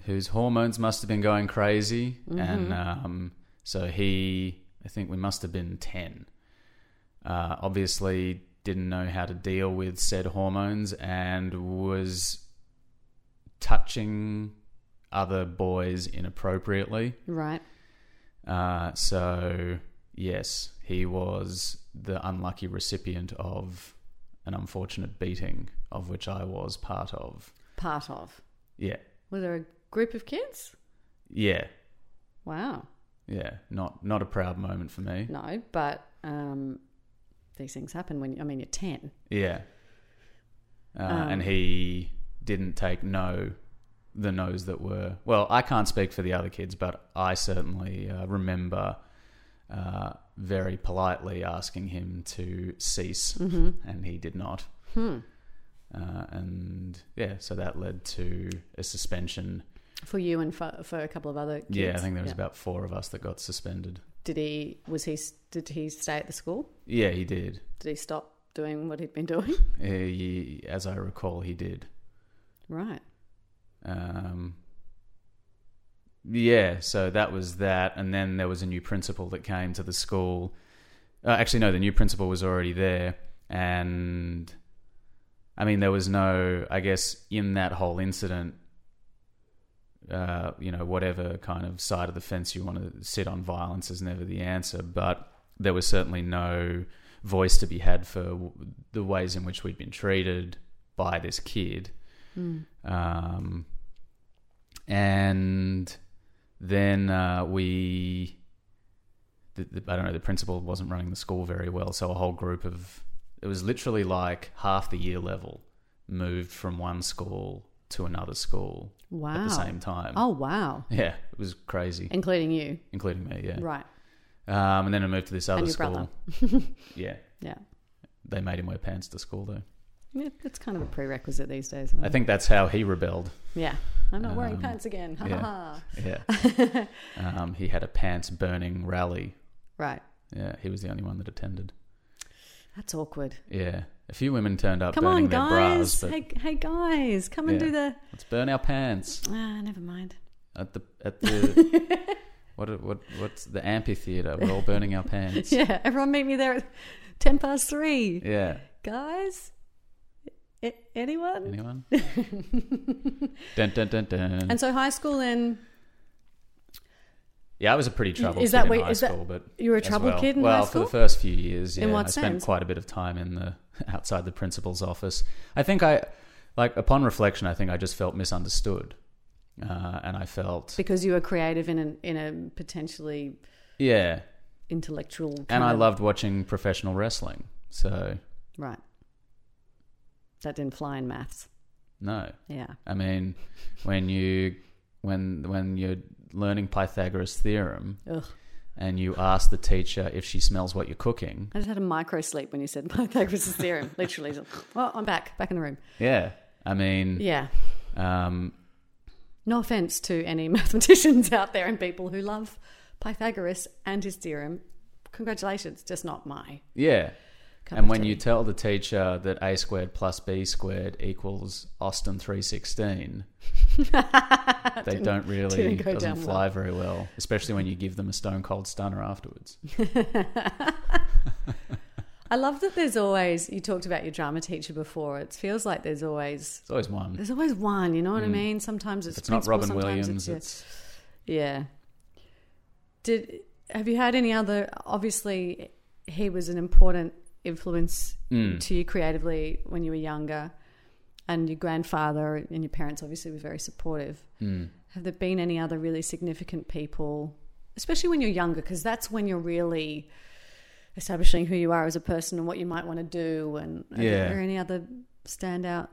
Speaker 2: whose hormones must have been going crazy, and um, so he. I think we must have been ten. Uh, obviously, didn't know how to deal with said hormones and was touching other boys inappropriately.
Speaker 3: Right.
Speaker 2: Uh, so, yes, he was the unlucky recipient of an unfortunate beating, of which I was part of.
Speaker 3: Part of.
Speaker 2: Yeah.
Speaker 3: Were there a group of kids?
Speaker 2: yeah,
Speaker 3: Wow.
Speaker 2: yeah, not not a proud moment for me.
Speaker 3: No, but um, these things happen when I mean you're ten.
Speaker 2: Yeah. Uh,
Speaker 3: Um,
Speaker 2: and he didn't take no, the no's that were. Well, I can't speak for the other kids, but I certainly uh, remember uh, very politely asking him to cease, and he did not.
Speaker 3: Hmm.
Speaker 2: Uh, and yeah, so that led to a suspension.
Speaker 3: For you and for, for a couple of other kids.
Speaker 2: Yeah, I think there was
Speaker 3: Yeah.
Speaker 2: about four of us that got suspended.
Speaker 3: Did he? Was he? Did he stay at the school?
Speaker 2: Yeah, he did.
Speaker 3: Did he stop doing what he'd been doing?
Speaker 2: He, as I recall, he did.
Speaker 3: Right.
Speaker 2: Um, yeah, so that was that, and then there was a new principal that came to the school. Uh, actually, no, the new principal was already there, and I mean, there was no, I guess, in that whole incident. Uh, you know, whatever kind of side of the fence you want to sit on, violence is never the answer. But there was certainly no voice to be had for w- the ways in which we'd been treated by this kid. Um, and then uh, we, the, the, I don't know, the principal wasn't running the school very well, so a whole group of, it was literally like half the year level moved from one school to another school
Speaker 3: Wow.
Speaker 2: at the same time.
Speaker 3: Oh wow.
Speaker 2: Yeah, it was crazy,
Speaker 3: Including you.
Speaker 2: including me. Yeah,
Speaker 3: Right.
Speaker 2: um, and then I moved to this other
Speaker 3: And your
Speaker 2: school.
Speaker 3: brother.
Speaker 2: yeah,
Speaker 3: Yeah.
Speaker 2: they made him wear pants to school though.
Speaker 3: Yeah, It's kind of a prerequisite these days.
Speaker 2: I think that's how he rebelled.
Speaker 3: Yeah. I'm not wearing
Speaker 2: Um,
Speaker 3: pants again. Ha
Speaker 2: yeah.
Speaker 3: ha
Speaker 2: Yeah. um, he had a pants burning rally.
Speaker 3: Right.
Speaker 2: Yeah, he was the only one that attended.
Speaker 3: That's awkward.
Speaker 2: Yeah, a few women turned up
Speaker 3: Come
Speaker 2: burning
Speaker 3: on,
Speaker 2: their bras, but
Speaker 3: hey, hey, guys, come and do the.
Speaker 2: let's burn our pants
Speaker 3: Ah, never mind.
Speaker 2: at the at the what what what's the amphitheater? We're all burning our pants.
Speaker 3: Yeah, everyone meet me there at ten past three,
Speaker 2: Yeah.
Speaker 3: guys. I- anyone?
Speaker 2: Anyone? dun, dun, dun, dun.
Speaker 3: And so high school, then
Speaker 2: yeah, I was a pretty troubled
Speaker 3: Is
Speaker 2: kid
Speaker 3: that
Speaker 2: in high
Speaker 3: is that-
Speaker 2: school, but
Speaker 3: you were a
Speaker 2: as
Speaker 3: troubled
Speaker 2: well.
Speaker 3: kid in school.
Speaker 2: well,
Speaker 3: high
Speaker 2: for the first few years, yeah,
Speaker 3: In what
Speaker 2: I spent
Speaker 3: sense?
Speaker 2: quite a bit of time in the outside the principal's office. I think I, like, upon reflection, I think I just felt misunderstood, uh, and I felt,
Speaker 3: because you were creative in an in a potentially
Speaker 2: yeah,
Speaker 3: intellectual.
Speaker 2: and I
Speaker 3: of-
Speaker 2: loved watching professional wrestling. So
Speaker 3: right. That didn't fly in maths.
Speaker 2: no,
Speaker 3: Yeah.
Speaker 2: I mean, when you when when you're learning Pythagoras theorem
Speaker 3: Ugh.
Speaker 2: and you ask the teacher if she smells what you're cooking,
Speaker 3: I just had a micro sleep when you said Pythagoras' theorem. Literally, well, I'm back, back in the room.
Speaker 2: yeah, I mean,
Speaker 3: Yeah.
Speaker 2: um,
Speaker 3: No offense to any mathematicians out there and people who love Pythagoras and his theorem. Congratulations, just not my.
Speaker 2: yeah. And when
Speaker 3: tea.
Speaker 2: you tell the teacher that a squared plus b squared equals Austin three sixteen, they don't really doesn't fly very well, especially when you give them a stone cold stunner afterwards.
Speaker 3: I love that there's always you talked about your drama teacher before. It feels like there's always
Speaker 2: It's always one.
Speaker 3: there's always one. You know what I
Speaker 2: Mm.
Speaker 3: mean? Sometimes it's
Speaker 2: it's not Robin Williams,
Speaker 3: your-
Speaker 2: it's
Speaker 3: Yeah. Did have you had any other? Obviously, he was an important influence
Speaker 2: Mm.
Speaker 3: to you creatively when you were younger, and your grandfather and your parents obviously were very supportive.
Speaker 2: mm.
Speaker 3: Have there been any other really significant people, especially when you're younger, because that's when you're really establishing who you are as a person and what you might want to do? And are
Speaker 2: Yeah.
Speaker 3: there any other standout?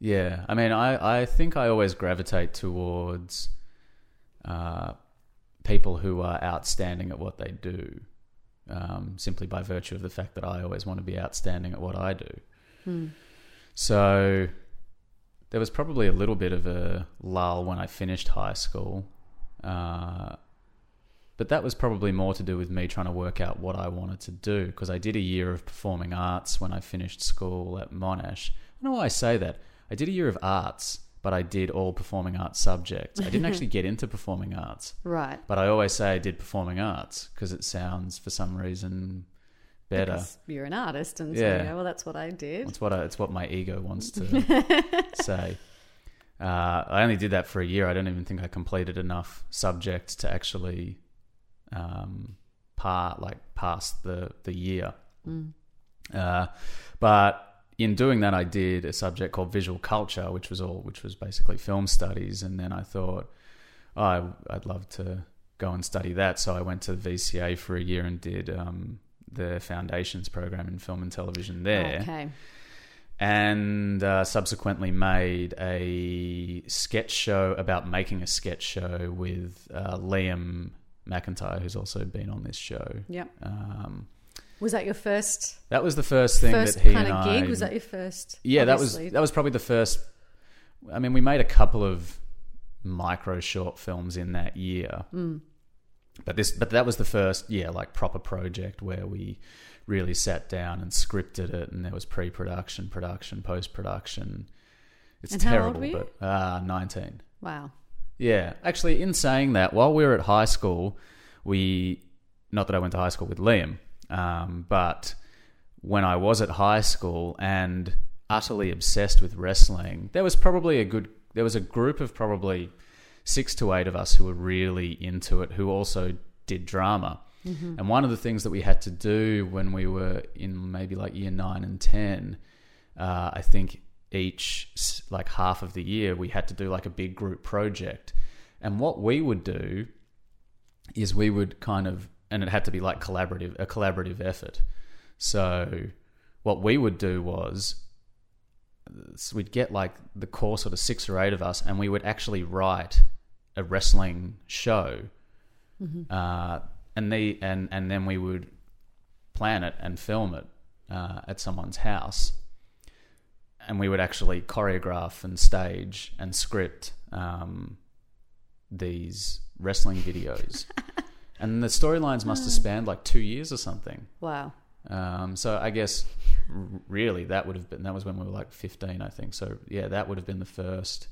Speaker 2: Yeah, I mean, I, I think I always gravitate towards uh, people who are outstanding at what they do, um, simply by virtue of the fact that I always want to be outstanding at what I do.
Speaker 3: Hmm.
Speaker 2: So there was probably a little bit of a lull when I finished high school. Uh, but that was probably more to do with me trying to work out what I wanted to do because I did a year of performing arts when I finished school at Monash. I don't know why I say that. I did a year of arts, but I did all performing arts subjects. I didn't actually get into performing arts,
Speaker 3: Right.
Speaker 2: but I always say I did performing arts because it sounds, for some reason, better.
Speaker 3: Because you're an artist, and so
Speaker 2: Yeah.
Speaker 3: you go, well, that's what I did.
Speaker 2: It's what I, it's what my ego wants to say. Uh, I only did that for a year. I don't even think I completed enough subjects to actually um, par like pass the the year.
Speaker 3: Mm.
Speaker 2: Uh, but in doing that, I did a subject called visual culture, which was all which was basically film studies. And then I thought, I I'd love to go and study that. So I went to the VCA for a year and did um, the foundations program in film and television there,
Speaker 3: Okay.
Speaker 2: and uh, subsequently made a sketch show about making a sketch show with uh, Liam McIntyre, who's also been on this show.
Speaker 3: Yep.
Speaker 2: Um,
Speaker 3: Was that your first
Speaker 2: that was the first thing
Speaker 3: first
Speaker 2: that he
Speaker 3: kind
Speaker 2: and
Speaker 3: of
Speaker 2: I
Speaker 3: gig? Was that your first?
Speaker 2: yeah, that was that was probably the first. I mean, we made a couple of micro short films in that year,
Speaker 3: Mm.
Speaker 2: but this, but that was the first, yeah, like proper project where we really sat down and scripted it, and there was pre-production, production, post-production. It's
Speaker 3: And how old
Speaker 2: terrible, but uh, nineteen.
Speaker 3: Wow.
Speaker 2: Yeah, actually, in saying that, while we were at high school, we not that I went to high school with Liam, um, but when I was at high school and utterly obsessed with wrestling, there was probably a good there was a group of probably six to eight of us who were really into it, who also did drama. And one of the things that we had to do when we were in maybe like year nine and ten, uh, I think each like half of the year we had to do like a big group project. And what we would do is we would kind of and it had to be like collaborative a collaborative effort. So what we would do was so we'd get like the core sort of six or eight of us and we would actually write a wrestling show. Uh, and the and and then we would plan it and film it uh, at someone's house. And we would actually choreograph and stage and script um, these wrestling videos and the storylines must have spanned like two years or something.
Speaker 3: Wow.
Speaker 2: um, so I guess really that would have been that was when we were like 15 I think. So yeah that would have been the first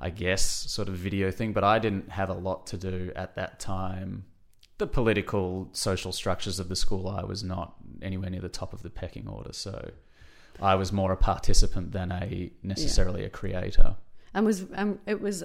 Speaker 2: I guess sort of video thing. But I didn't have a lot to do at that time. The political social structures of the school I was not anywhere near the top of the pecking order. So I was more a participant than a necessarily a creator.
Speaker 3: And was um, it was?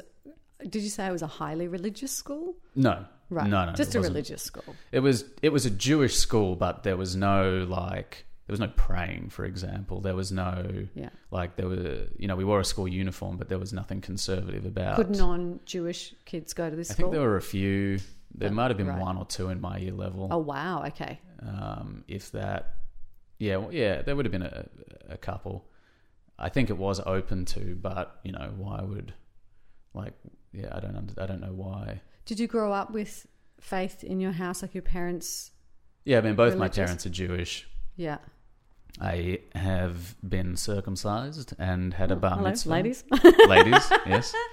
Speaker 3: Did you say it was a highly religious school?
Speaker 2: no
Speaker 3: Right.
Speaker 2: no no
Speaker 3: Just a
Speaker 2: wasn't.
Speaker 3: religious school.
Speaker 2: It was it was a Jewish school, but there was no like there was no praying, for example. There was no
Speaker 3: Yeah.
Speaker 2: like there were you know we wore a school uniform, but there was nothing conservative about.
Speaker 3: Could non-Jewish kids go to this school.
Speaker 2: I
Speaker 3: school?
Speaker 2: think there were a few. There
Speaker 3: But-
Speaker 2: might have been
Speaker 3: right.
Speaker 2: one or two in my year level,
Speaker 3: Oh wow. Okay.
Speaker 2: um, if that. Yeah, well, yeah, there would have been a, a couple. I think it was open to, but you know why would like yeah I don't under, I don't know why.
Speaker 3: Did you grow up with faith in your house, like your parents?
Speaker 2: Yeah, I mean both my parents are Jewish.
Speaker 3: Yeah.
Speaker 2: I have been circumcised and had a bar
Speaker 3: Oh, Hello,
Speaker 2: mitzvah.
Speaker 3: ladies.
Speaker 2: Ladies, yes.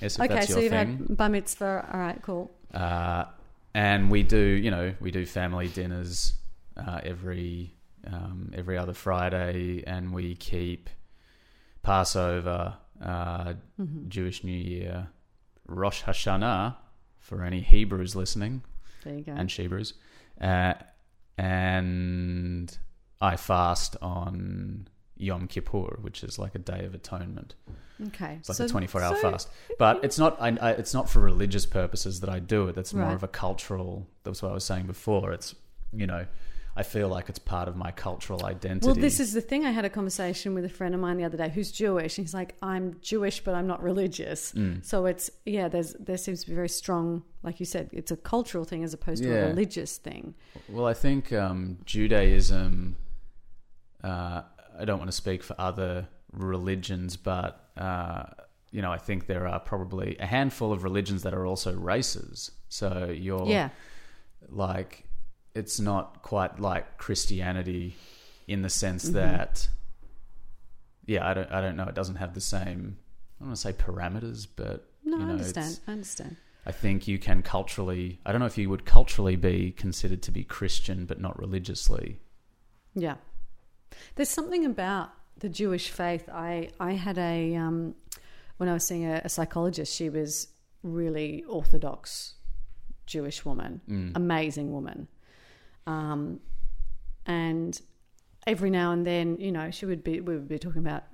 Speaker 2: Yes,
Speaker 3: okay,
Speaker 2: that's
Speaker 3: so you've
Speaker 2: thing.
Speaker 3: had bar mitzvah. All right, cool.
Speaker 2: Uh, and we do, you know, we do family dinners uh, every um, every other Friday, and we keep Passover, uh,
Speaker 3: Mm-hmm.
Speaker 2: Jewish New Year, Rosh Hashanah for any Hebrews listening
Speaker 3: There you go.
Speaker 2: and Shebrews, uh, and I fast on Yom Kippur, which is like a day of atonement.
Speaker 3: okay,
Speaker 2: It's like
Speaker 3: so,
Speaker 2: a 24 hour
Speaker 3: so-
Speaker 2: fast. But it's not I, I, it's not for religious purposes that I do it. That's more
Speaker 3: Right.
Speaker 2: of a cultural that's what I was saying before. It's you know, I feel like it's part of my cultural identity.
Speaker 3: Well, this is the thing. I had a conversation with a friend of mine the other day who's Jewish, and he's like, "I'm Jewish, but I'm not religious."
Speaker 2: Mm.
Speaker 3: So it's yeah, there's there seems to be very strong, like you said, it's a cultural thing as opposed to
Speaker 2: Yeah.
Speaker 3: a religious thing.
Speaker 2: Well, I think um, Judaism. Uh, I don't want to speak for other religions, but uh, you know, I think there are probably a handful of religions that are also races. So you're
Speaker 3: Yeah,
Speaker 2: like it's not quite like Christianity in the sense
Speaker 3: Mm-hmm.
Speaker 2: that yeah, I don't I don't know, it doesn't have the same I don't want to say parameters, but
Speaker 3: no,
Speaker 2: you know,
Speaker 3: I understand. I understand.
Speaker 2: I think you can culturally I don't know if you would culturally be considered to be Christian but not religiously.
Speaker 3: Yeah, there's something about the Jewish faith. I I had a um, when I was seeing a, a psychologist. She was really orthodox Jewish woman,
Speaker 2: Mm.
Speaker 3: amazing woman, um, and every now and then, you know, she would be we would be talking about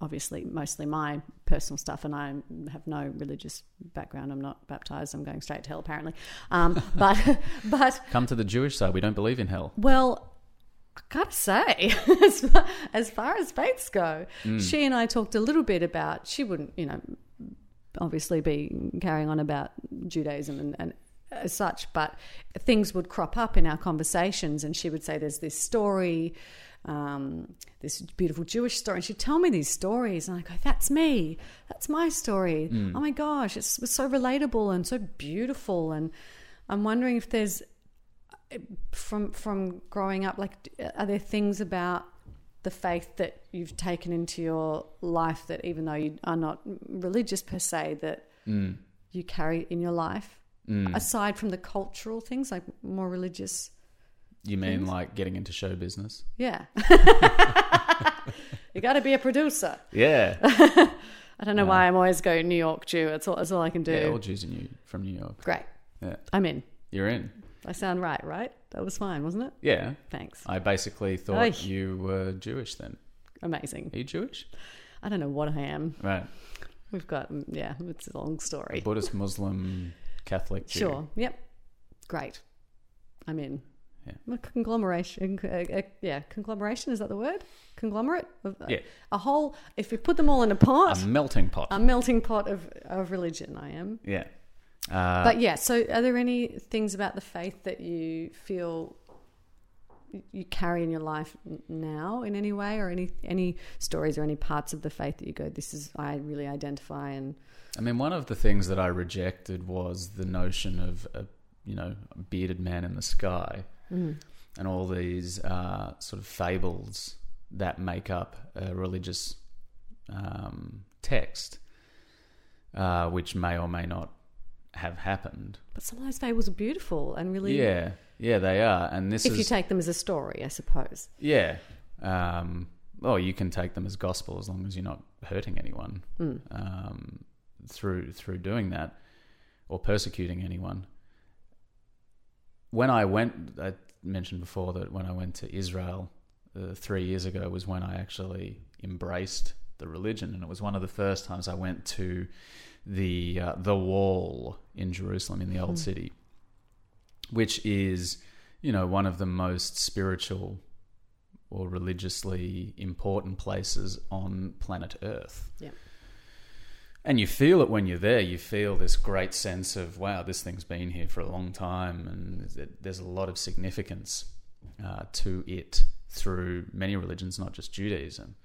Speaker 3: obviously mostly my personal stuff, and I have no religious background. I'm not baptized. I'm going straight to hell apparently, um, but but
Speaker 2: Come to the Jewish side, we don't believe in hell.
Speaker 3: well, I gotta say, as far, as far as faiths go, she and I talked a little bit about. She wouldn't, you know, obviously be carrying on about Judaism and, and as such, but things would crop up in our conversations, and she would say, "There's this story." Um, this beautiful Jewish story, and she'd tell me these stories, and I go, "That's me. That's my story. Oh my gosh, it's, it's so relatable and so beautiful." And I'm wondering if there's from from growing up, like, are there things about the faith that you've taken into your life that, even though you are not religious per se, that
Speaker 2: Mm.
Speaker 3: you carry in your life,
Speaker 2: Mm.
Speaker 3: aside from the cultural things, like more religious?
Speaker 2: You mean like getting into show business?
Speaker 3: Yeah. you got to be a producer.
Speaker 2: Yeah.
Speaker 3: I don't know why I'm always going New York Jew. That's all, that's all I can do.
Speaker 2: yeah, all Jews in New, from New York.
Speaker 3: Great.
Speaker 2: Yeah.
Speaker 3: I'm in.
Speaker 2: You're in.
Speaker 3: I sound right, right? That was fine, wasn't it?
Speaker 2: Yeah.
Speaker 3: Thanks.
Speaker 2: I basically thought
Speaker 3: Oy.
Speaker 2: you were Jewish then.
Speaker 3: Amazing.
Speaker 2: Are you Jewish?
Speaker 3: I don't know what I am.
Speaker 2: Right.
Speaker 3: We've got, mm, yeah, it's a long story.
Speaker 2: Buddhist, Muslim, Catholic, Jew.
Speaker 3: Sure. Yep. Great. I'm in.
Speaker 2: Yeah.
Speaker 3: A conglomeration. uh, uh, yeah, conglomeration is that the word? Conglomerate. Of,
Speaker 2: Yeah.
Speaker 3: A whole. If we put them all in a pot,
Speaker 2: A melting pot.
Speaker 3: a melting pot of of religion. I am.
Speaker 2: yeah. Uh,
Speaker 3: But yeah. So, are there any things about the faith that you feel you carry in your life now in any way, or any any stories or any parts of the faith that you go, this is I really identify and
Speaker 2: I mean, one of the things that I rejected was the notion of a, you know, a bearded man in the sky, and all these uh, sort of fables that make up a religious um, text, uh, which may or may not have happened.
Speaker 3: But some of those fables are beautiful and really.
Speaker 2: Yeah, yeah, they are, and this
Speaker 3: If
Speaker 2: is
Speaker 3: you take them as a story, I suppose.
Speaker 2: Yeah. Um, well, you can take them as gospel as long as you're not hurting anyone um, through through doing that or persecuting anyone. When I went, I mentioned before that when I went to Israel uh, three years ago was when I actually embraced the religion, and it was one of the first times I went to the uh, the Wall in Jerusalem in the Old City, which is you know one of the most spiritual or religiously important places on planet Earth.
Speaker 3: Yeah.
Speaker 2: And you feel it when you're there. You feel this great sense of, wow, this thing's been here for a long time, and there's a lot of significance uh, to it through many religions, not just Judaism.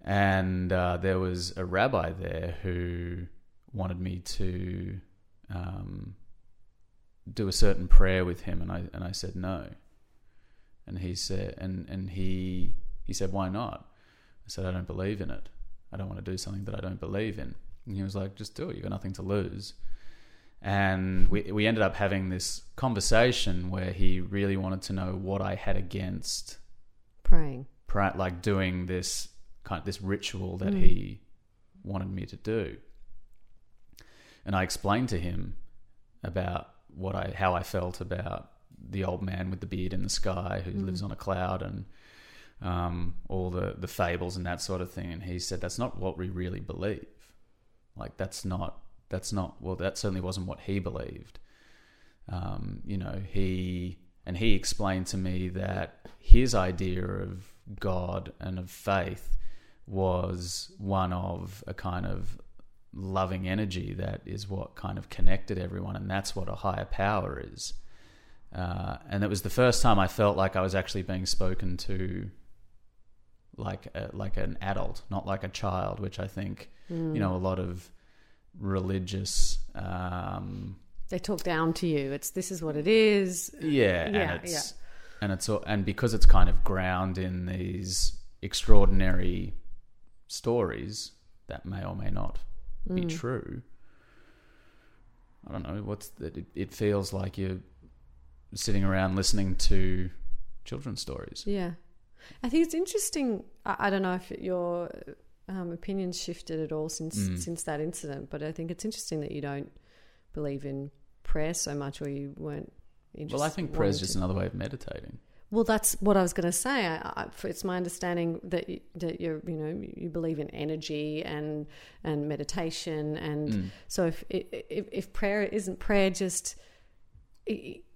Speaker 2: And uh, there was a rabbi there who wanted me to um, do a certain prayer with him, and I and I said no. And he said, and and he he said, why not? I said, I don't believe in it. I don't want to do something that I don't believe in. And he was like, just do it. You've got nothing to lose. And we we ended up having this conversation where he really wanted to know what I had against
Speaker 3: Praying.
Speaker 2: pra- like doing this kind of this ritual that mm. he wanted me to do. And I explained to him about what I how I felt about the old man with the beard in the sky who mm. lives on a cloud and um, all the the fables and that sort of thing. And he said that's not what we really believe. Like that's not that's not well that certainly wasn't what he believed. Um, you know he and he explained to me that his idea of God and of faith was one of a kind of loving energy that is what kind of connected everyone, and that's what a higher power is. Uh, and it was the first time I felt like I was actually being spoken to like a, like an adult, not like a child, which I think you know a lot of religious um,
Speaker 3: They talk down to you. It's this is what it is.
Speaker 2: yeah,
Speaker 3: Yeah,
Speaker 2: and it's and it's all- and because it's kind of ground in these extraordinary stories that may or may not
Speaker 3: Mm.
Speaker 2: be true. I don't know what's the, it, it feels like you're sitting around listening to children's stories.
Speaker 3: Yeah. I think it's interesting. I, I don't know if your um, opinions shifted at all since
Speaker 2: Mm.
Speaker 3: since that incident, but I think it's interesting that you don't believe in prayer so much, or you weren't. Interested,
Speaker 2: Well, I think prayer is just
Speaker 3: to-
Speaker 2: another way of meditating.
Speaker 3: Well, that's what I was going to say. I, I, it's my understanding that you, that you're, you know, you believe in energy and and meditation, and
Speaker 2: Mm.
Speaker 3: so if, if if prayer isn't prayer just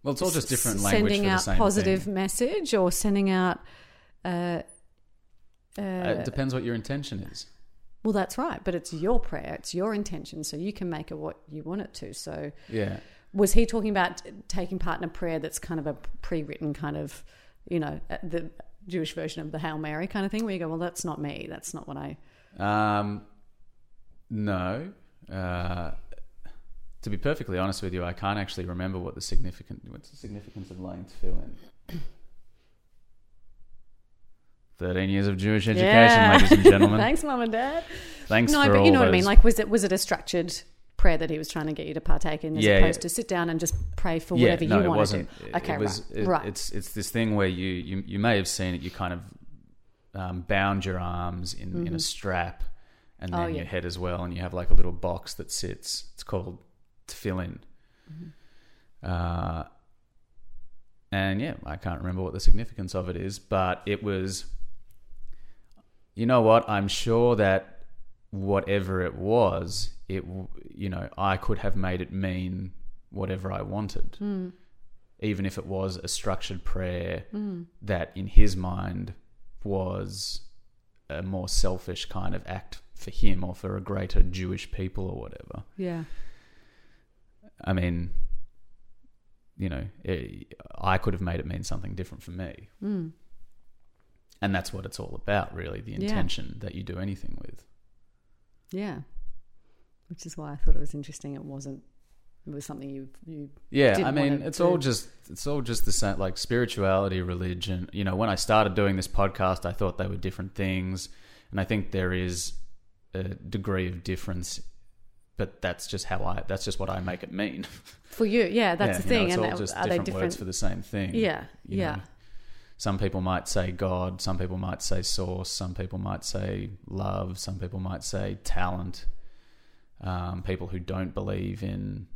Speaker 2: Well, it's all just different language
Speaker 3: sending out positive
Speaker 2: thing.
Speaker 3: message or sending out. Uh, uh,
Speaker 2: it depends what your intention is.
Speaker 3: Well, that's right, but it's your prayer, it's your intention, so you can make it what you want it to. So,
Speaker 2: Yeah.
Speaker 3: was he talking about taking part in a prayer that's kind of a pre-written kind of, you know, uh, the Jewish version of the Hail Mary kind of thing, where you go, well, that's not me, that's not what I.
Speaker 2: Um, no. Uh, to be perfectly honest with you, I can't actually remember what the significant what's the significance of laying tefillin. Thirteen years of Jewish education,
Speaker 3: Yeah.
Speaker 2: ladies and gentlemen.
Speaker 3: Thanks, mum and dad.
Speaker 2: Thanks
Speaker 3: no, but you know what I mean. Like, was it was it a structured prayer that he was trying to get you to partake in, as
Speaker 2: Yeah,
Speaker 3: opposed
Speaker 2: yeah.
Speaker 3: to sit down and just pray for whatever
Speaker 2: no,
Speaker 3: you
Speaker 2: it
Speaker 3: want
Speaker 2: wasn't.
Speaker 3: to do?
Speaker 2: It-
Speaker 3: Okay,
Speaker 2: it was,
Speaker 3: right,
Speaker 2: it-
Speaker 3: right.
Speaker 2: It's it's this thing where you you, you may have seen it. You kind of um, bound your arms in, in a strap, and
Speaker 3: Oh,
Speaker 2: then
Speaker 3: yeah.
Speaker 2: your head as well, and you have like a little box that sits. It's called tefillin.
Speaker 3: Mm-hmm.
Speaker 2: Uh, and yeah, I can't remember what the significance of it is, but it was. You know what? I'm sure that whatever it was, it you know I could have made it mean whatever I wanted,
Speaker 3: Hmm.
Speaker 2: even if it was a structured prayer that in his mind was a more selfish kind of act for him or for a greater Jewish people or whatever.
Speaker 3: yeah,
Speaker 2: I mean, you know, it, I could have made it mean something different for me.
Speaker 3: mm.
Speaker 2: And that's what it's all about, really the
Speaker 3: Yeah.
Speaker 2: intention that you do anything with.
Speaker 3: yeah. Which is why I thought it was interesting. It wasn't. It was something you you.
Speaker 2: Yeah, I mean,
Speaker 3: want to
Speaker 2: it's all just it's all just the same, like spirituality, religion. You know, when I started doing this podcast, I thought they were different things, and I think there is a degree of difference, but that's just how I that's just what I make it mean.
Speaker 3: For you, yeah, that's
Speaker 2: Yeah,
Speaker 3: the
Speaker 2: you know,
Speaker 3: thing.
Speaker 2: it's
Speaker 3: and
Speaker 2: all
Speaker 3: are they
Speaker 2: different,
Speaker 3: different?
Speaker 2: words for the same thing.
Speaker 3: yeah, yeah,
Speaker 2: know. Some people might say God, some people might say source, some people might say love, some people might say talent. Um, people who don't believe in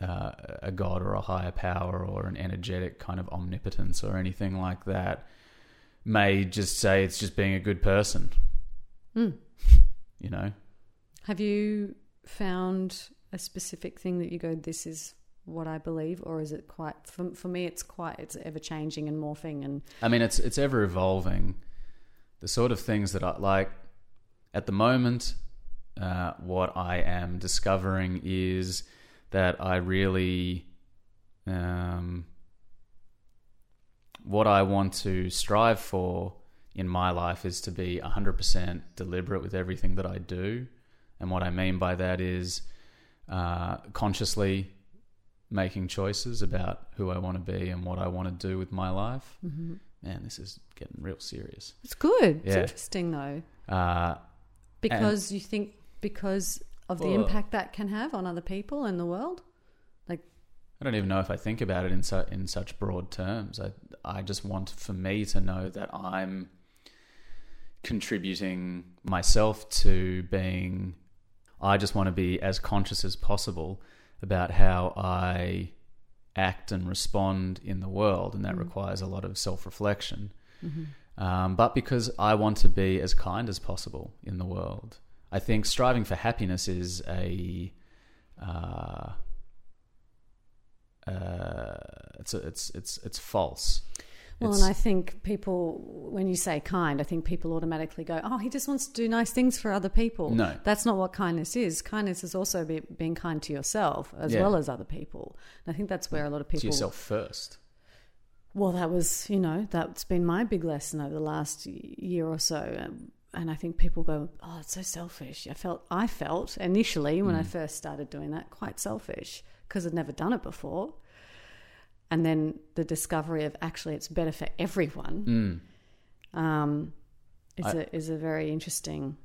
Speaker 2: uh, a God or a higher power or an energetic kind of omnipotence or anything like that may just say it's just being a good person.
Speaker 3: Mm.
Speaker 2: You know?
Speaker 3: Have you found a specific thing that you go, this is what I believe, or is it quite? For, for me, it's quite. It's ever changing and morphing, and
Speaker 2: I mean, it's it's ever evolving. The sort of things that I like at the moment, uh, what I am discovering is that I really, um, what I want to strive for in my life is to be 100% deliberate with everything that I do. And what I mean by that is uh, consciously making choices about who I want to be and what I want to do with my life. Man, this is getting real serious.
Speaker 3: it's good. It's interesting though,
Speaker 2: Uh,
Speaker 3: because you think because of the
Speaker 2: Well-
Speaker 3: impact that can have on other people in the world. Like,
Speaker 2: I don't even know if I think about it in su- in such broad terms. I I just want for me to know that I'm contributing myself to being. I just want to be as conscious as possible about how I act and respond in the world, and that requires a lot of self reflection. Um, but because I want to be as kind as possible in the world, I think striving for happiness is a uh, uh, it's it's it's it's false.
Speaker 3: Well,
Speaker 2: It's-
Speaker 3: and I think people, when you say kind, I think people automatically go, "Oh, he just wants to do nice things for other people."
Speaker 2: No.
Speaker 3: that's not what kindness is. Kindness is also be, being kind to yourself as
Speaker 2: Yeah.
Speaker 3: well as other people. And I think that's where a lot of people
Speaker 2: to yourself first.
Speaker 3: Well, that was, you know, that's been my big lesson over the last year or so. Um, And I think people go, "Oh, it's so selfish." I felt, I felt initially when I first started doing that, quite selfish because I'd never done it before. And then the discovery of actually it's better for everyone um, is
Speaker 2: I-
Speaker 3: a is a very interesting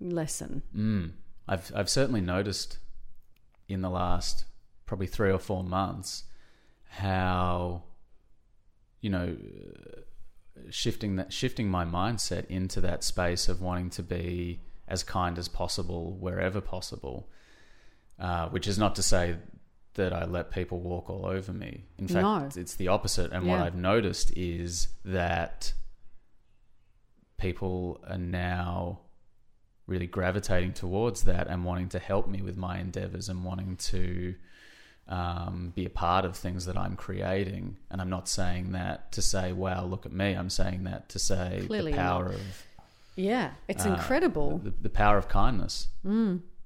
Speaker 3: lesson.
Speaker 2: Mm. I've I've certainly noticed in the last probably three or four months how you know shifting that shifting my mindset into that space of wanting to be as kind as possible wherever possible, uh, which is not to say that I let people walk all over me. In fact,
Speaker 3: No.
Speaker 2: it's the opposite. And what I've noticed is that people are now really gravitating towards that and wanting to help me with my endeavors and wanting to um, be a part of things that I'm creating. And I'm not saying that to say, wow, look at me. I'm saying that to say
Speaker 3: Clearly
Speaker 2: the power
Speaker 3: not.
Speaker 2: of
Speaker 3: Yeah, it's
Speaker 2: Uh,
Speaker 3: incredible.
Speaker 2: The, the power of kindness,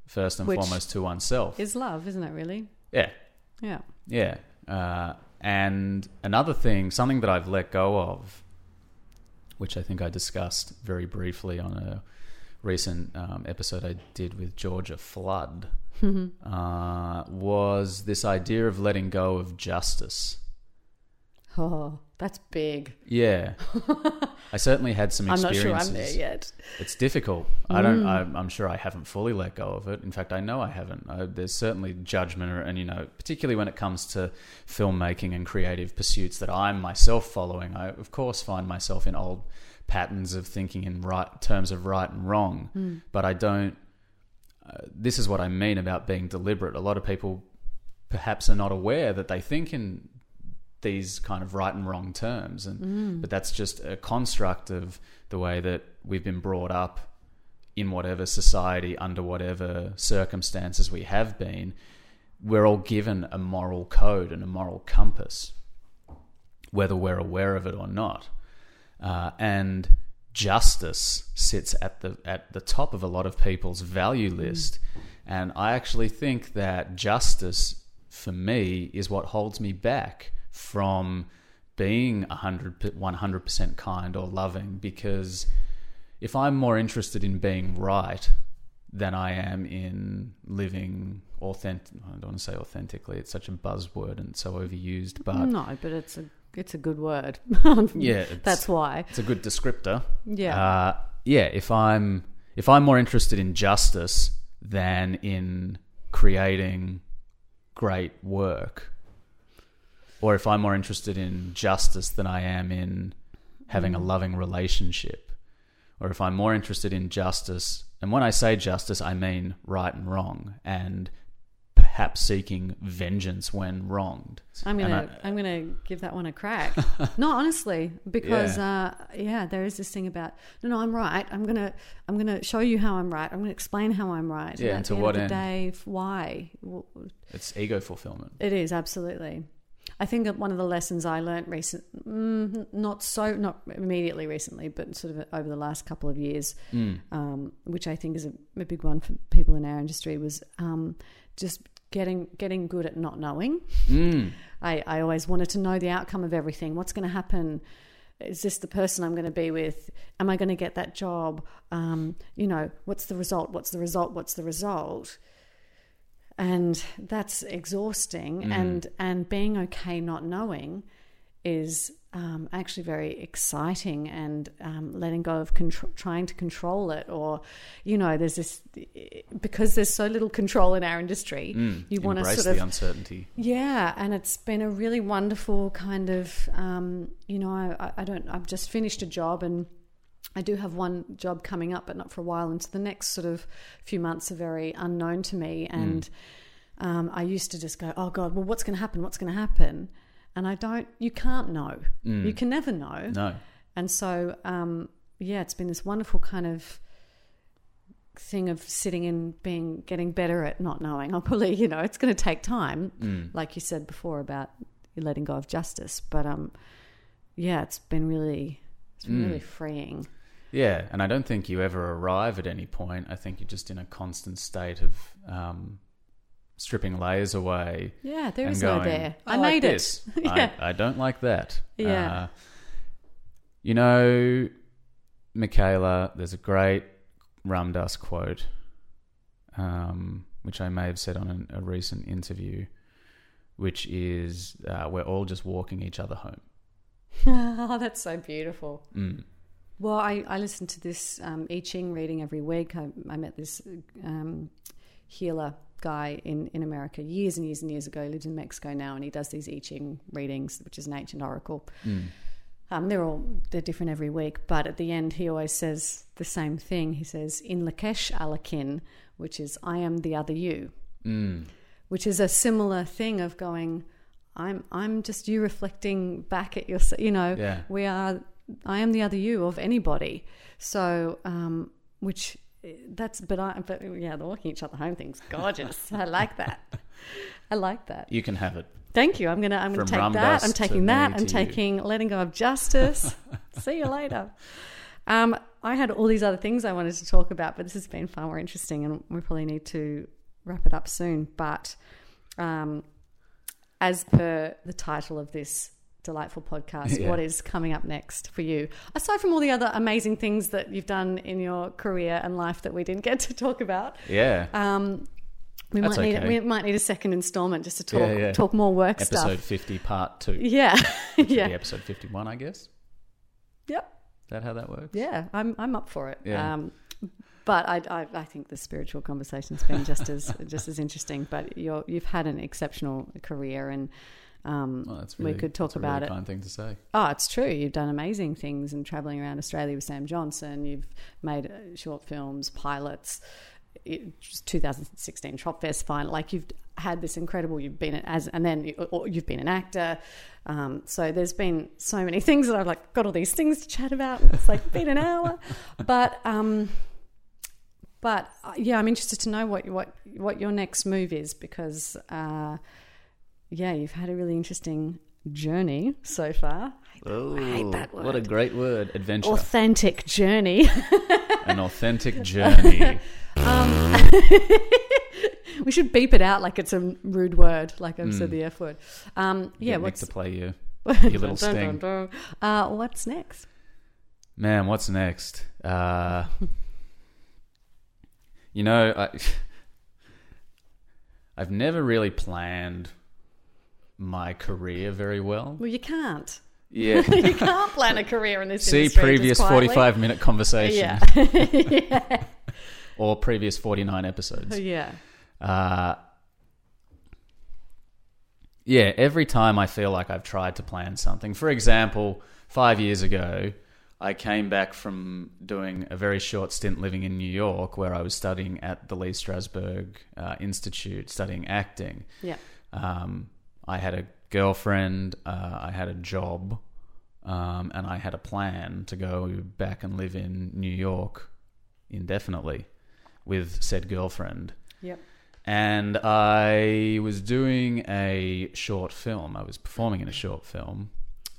Speaker 2: first and
Speaker 3: Which
Speaker 2: foremost to oneself.
Speaker 3: Is love, isn't it? Really?
Speaker 2: Yeah,
Speaker 3: Yeah.
Speaker 2: yeah. Uh, and another thing, something that I've let go of, which I think I discussed very briefly on a recent um, episode I did with Georgia Flood, uh, was this idea of letting go of justice.
Speaker 3: Oh, that's big.
Speaker 2: Yeah, I certainly had some
Speaker 3: I'm not
Speaker 2: experiences.
Speaker 3: sure I'm there yet.
Speaker 2: It's difficult. I don't. I'm, I'm sure I haven't fully let go of it. In fact, I know I haven't. I, there's certainly judgment, or- and you know, particularly when it comes to filmmaking and creative pursuits that I'm myself following. I, of course, find myself in old patterns of thinking in right terms of right and wrong, but I don't. Uh, this is what I mean about being deliberate. A lot of people perhaps are not aware that they think in these kind of right and wrong terms. And but that's just a construct of the way that we've been brought up in whatever society under whatever circumstances we have been. We're all given a moral code and a moral compass whether we're aware of it or not. Uh, and justice sits at the at the top of a lot of people's value list. And i actually think that justice for me is what holds me back from being 100 100% kind or loving because if i'm more interested in being right than i am in living authentic i don't want to say authentically it's such a buzzword and so overused but
Speaker 3: no, but it's a it's a good word.
Speaker 2: yeah
Speaker 3: that's why.
Speaker 2: it's a good descriptor
Speaker 3: Yeah.
Speaker 2: uh, yeah, if I'm if I'm more interested in justice than in creating great work, or if I'm more interested in justice than I am in having a loving relationship, or if I'm more interested in justice, and when I say justice, I mean right and wrong, and perhaps seeking vengeance when wronged.
Speaker 3: I'm gonna I, am gonna give that one a crack. no, honestly, because uh, yeah, there is this thing about no, no, I'm right. I'm gonna I'm gonna show you how I'm right. I'm gonna explain how I'm right.
Speaker 2: Yeah,
Speaker 3: and
Speaker 2: to what
Speaker 3: end
Speaker 2: end?
Speaker 3: of the day, why?
Speaker 2: It's ego fulfillment.
Speaker 3: It is absolutely. I think that one of the lessons I learnt recent, mm, not so, not immediately recently, but sort of over the last couple of years,
Speaker 2: Mm.
Speaker 3: um, which I think is a, a big one for people in our industry, was um, just getting getting good at not knowing.
Speaker 2: Mm.
Speaker 3: I, I always wanted to know the outcome of everything. What's going to happen? Is this the person I'm going to be with? Am I going to get that job? Um, you know, what's the result? What's the result? What's the result? And that's exhausting. And and being okay not knowing is um, actually very exciting. And um, letting go of contr- trying to control it, or you know, there's this because there's so little control in our industry. You want to sort
Speaker 2: the
Speaker 3: of
Speaker 2: uncertainty.
Speaker 3: yeah, and it's been a really wonderful kind of, um, you know, I, I don't, I've just finished a job and I do have one job coming up, but not for a while. And so the next sort of few months are very unknown to me. And um, I used to just go, oh God, well, what's going to happen? What's going to happen? And I don't, you can't know. You can never know.
Speaker 2: No.
Speaker 3: And so, um, yeah, it's been this wonderful kind of thing of sitting and being getting better at not knowing. I'll probably, you know, it's going to take time, like you said before about letting go of justice. But um, yeah, it's been really, it's been really freeing.
Speaker 2: Yeah, and I don't think you ever arrive at any point. I think you're just in a constant state of um, stripping layers away.
Speaker 3: Yeah, there is
Speaker 2: going,
Speaker 3: no there. I,
Speaker 2: like
Speaker 3: made
Speaker 2: this.
Speaker 3: it. yeah.
Speaker 2: I, I don't like that.
Speaker 3: Yeah.
Speaker 2: Uh, you know, Michaela, there's a great Ram Dass quote, um, which I may have said on an, a recent interview, which is, uh, "We're all just walking each other home."
Speaker 3: oh, that's so beautiful.
Speaker 2: Mm.
Speaker 3: Well, I, I listen to this um, I Ching reading every week. I, I met this um, healer guy in, in America years and years and years ago. He lives in Mexico now, and he does these I Ching readings, which is an ancient oracle. Um, they're all they're different every week, but at the end, he always says the same thing. He says, "In Lakesh alakin," which is "I am the other you,"
Speaker 2: Mm.
Speaker 3: which is a similar thing of going. I'm I'm just you reflecting back at yourself. You know,
Speaker 2: Yeah.
Speaker 3: we are. I am the other you of anybody. So, um, which that's but I but yeah, the walking each other home thing's gorgeous. I like that. I like that.
Speaker 2: You can have it.
Speaker 3: Thank you. I'm gonna I'm gonna take that. I'm taking that. I'm
Speaker 2: to you.
Speaker 3: taking letting go of justice. See you later. Um, I had all these other things I wanted to talk about, but this has been far more interesting, and we probably need to wrap it up soon. But um, as per the title of this delightful podcast,
Speaker 2: Yeah.
Speaker 3: what is coming up next for you? Aside from all the other amazing things that you've done in your career and life that we didn't get to talk about,
Speaker 2: Yeah.
Speaker 3: um, we
Speaker 2: That's
Speaker 3: might need
Speaker 2: okay.
Speaker 3: we might need a second installment just to talk
Speaker 2: Yeah, yeah.
Speaker 3: talk more work
Speaker 2: episode
Speaker 3: stuff.
Speaker 2: 50, part two.
Speaker 3: Yeah, yeah,
Speaker 2: episode 51, I guess.
Speaker 3: yep.
Speaker 2: Is that how that works?
Speaker 3: Yeah, I'm I'm up for it.
Speaker 2: Yeah.
Speaker 3: Um, but I, I I think the spiritual conversation's been just as just as interesting. But you're you've had an exceptional career, and um,
Speaker 2: Well, that's
Speaker 3: we could talk
Speaker 2: that's a
Speaker 3: about
Speaker 2: really
Speaker 3: it.
Speaker 2: kind thing to say.
Speaker 3: Oh, it's true. You've done amazing things and traveling around Australia with Sam Johnson. You've made uh, short films, pilots. It, just 2016 Tropfest final. Like you've had this incredible. You've been as and then you, or you've been an actor. Um, so there's been so many things that I've like got all these things to chat about. It's like been an hour, but um, but uh, yeah, I'm interested to know what what what your next move is because uh, yeah, you've had a really interesting journey so far.
Speaker 2: Oh, What a great word. Adventure.
Speaker 3: Authentic journey.
Speaker 2: An authentic journey.
Speaker 3: Um, we should beep it out like it's a rude word, like I've said the F word. Um, yeah,
Speaker 2: Get Nick
Speaker 3: what's
Speaker 2: to play you.
Speaker 3: your
Speaker 2: little sting.
Speaker 3: Uh, what's next?
Speaker 2: Man, what's next? Uh, you know, I, I've never really planned my career very well.
Speaker 3: Well, you can't.
Speaker 2: Yeah.
Speaker 3: you can't plan a career in this
Speaker 2: See
Speaker 3: industry.
Speaker 2: previous 45 minute conversation
Speaker 3: Yeah. yeah.
Speaker 2: or previous 49 episodes.
Speaker 3: Yeah.
Speaker 2: Uh, yeah, every time I feel like I've tried to plan something. For example, five years ago, I came back from doing a very short stint living in New York where I was studying at the Lee Strasberg uh, Institute, studying acting.
Speaker 3: Yeah.
Speaker 2: Um, I had a girlfriend, uh, I had a job, um, and I had a plan to go back and live in New York indefinitely with said girlfriend
Speaker 3: Yep.
Speaker 2: and I was doing a short film. I was performing in a short film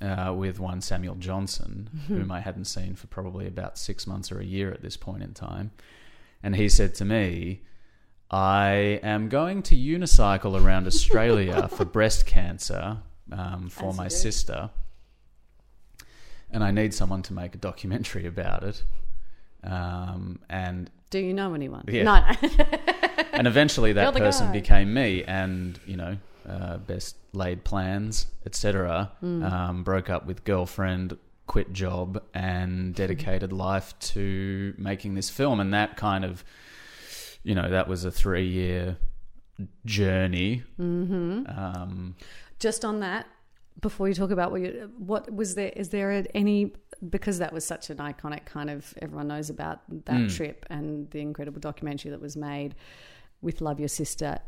Speaker 2: uh, with one Samuel Johnson, whom I hadn't seen for probably about six months or a year at this point in time. And he said to me, I am going to unicycle around Australia for breast cancer um, for
Speaker 3: As
Speaker 2: my sister. And I need someone to make a documentary about it. Um, and
Speaker 3: Do you know anyone?
Speaker 2: Yeah.
Speaker 3: No.
Speaker 2: and eventually that person
Speaker 3: guy.
Speaker 2: became me and you know uh, best laid plans etc
Speaker 3: Hmm.
Speaker 2: um, broke up with girlfriend quit job and dedicated life to making this film and that kind of you know that was a three year journey
Speaker 3: Mm-hmm.
Speaker 2: um,
Speaker 3: Just on that, before you talk about what you, what was there? Is there any because that was such an iconic kind of everyone knows about that
Speaker 2: Mm.
Speaker 3: trip and the incredible documentary that was made with Love Your Sister.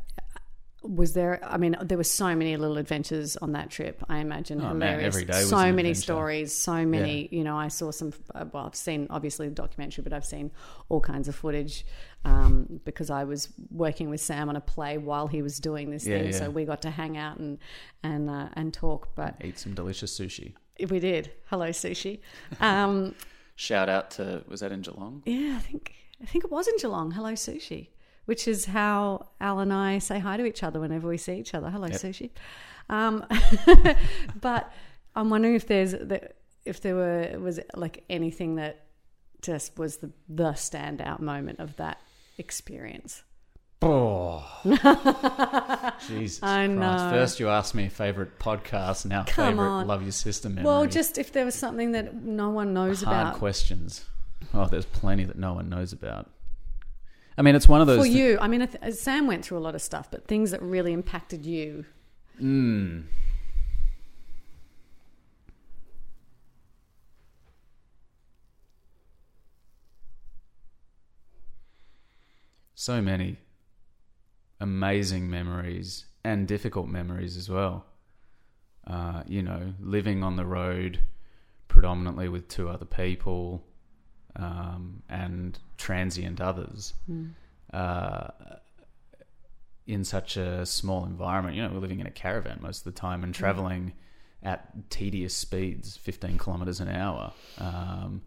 Speaker 3: Was there? I mean, there were so many little adventures on that trip. I imagine
Speaker 2: Oh, man,
Speaker 3: hilarious.
Speaker 2: day
Speaker 3: so
Speaker 2: an
Speaker 3: many
Speaker 2: adventure.
Speaker 3: stories, so many. You know, I saw some. uh, Well, I've seen obviously the documentary, but I've seen all kinds of footage um, because I was working with Sam on a play while he was doing this
Speaker 2: Yeah,
Speaker 3: thing.
Speaker 2: yeah.
Speaker 3: So we got to hang out and and uh, and talk. But
Speaker 2: eat some delicious sushi
Speaker 3: we did. Hello, sushi. Um,
Speaker 2: shout out to was that in geelong
Speaker 3: yeah, I think I think it was in Geelong. Hello, sushi, which is how Al and I say hi to each other whenever we see each other. Hello,
Speaker 2: Yep.
Speaker 3: sushi. Um, but I'm wondering if there's the, if there were was like anything that just was the the standout moment of that experience.
Speaker 2: oh jesus
Speaker 3: I
Speaker 2: Christ.
Speaker 3: know.
Speaker 2: first you asked me favorite podcast now
Speaker 3: Come
Speaker 2: favorite
Speaker 3: on.
Speaker 2: love your sister memory
Speaker 3: Well, just if there was something that no one knows
Speaker 2: hard
Speaker 3: about
Speaker 2: questions. Oh, there's plenty that no one knows about. I mean, it's one of those.
Speaker 3: for you. I mean, I th- Sam went through a lot of stuff, but things that really impacted you.
Speaker 2: Mm. So many amazing memories and difficult memories as well. Uh, you know, living on the road predominantly with two other people um, and transient others uh, in such a small environment. You know, we're living in a caravan most of the time and traveling at tedious speeds, 15 kilometers an hour. Um,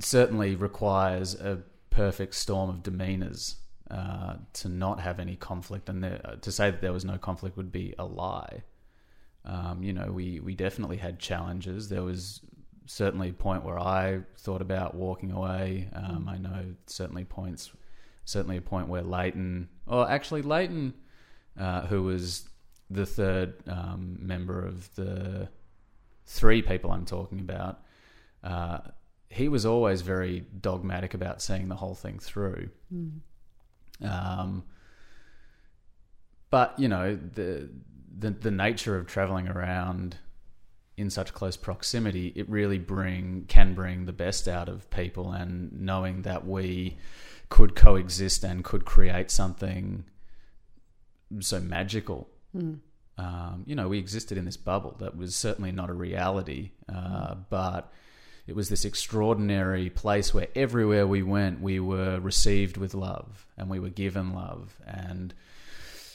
Speaker 2: certainly requires a perfect storm of demeanors uh, to not have any conflict, and there, to say that there was no conflict would be a lie. Um, you know, we we definitely had challenges. There was certainly a point where I thought about walking away. Um, I know certainly points, certainly a point where Leighton, or actually Leighton, uh, who was the third um, member of the three people I'm talking about, uh, he was always very dogmatic about seeing the whole thing through. Um, but you know the, the the nature of traveling around in such close proximity, it really bring can bring the best out of people, and knowing that we could coexist and could create something so magical. Um, you know, we existed in this bubble that was certainly not a reality, uh, but it was this extraordinary place where everywhere we went, we were received with love and we were given love. And,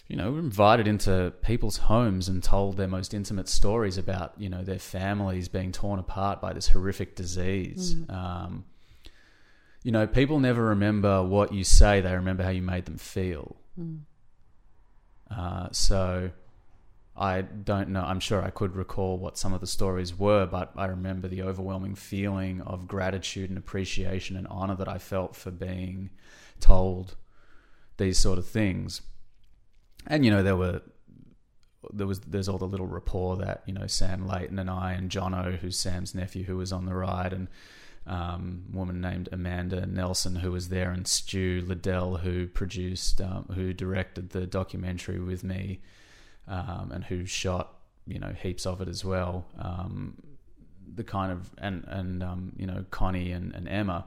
Speaker 2: you know, we were invited into people's homes and told their most intimate stories about, you know, their families being torn apart by this horrific disease. Um, you know, people never remember what you say, they remember how you made them feel. Uh, so I don't know. I'm sure I could recall what some of the stories were, but I remember the overwhelming feeling of gratitude and appreciation and honor that I felt for being told these sort of things. And you know, there were there was there's all the little rapport that you know Sam Leighton and I and Jono, who's Sam's nephew, who was on the ride, and um, woman named Amanda Nelson who was there, and Stu Liddell who produced, um, who directed the documentary with me, um, and who shot you know heaps of it as well. Um, the kind of and and um, you know Connie and, and Emma,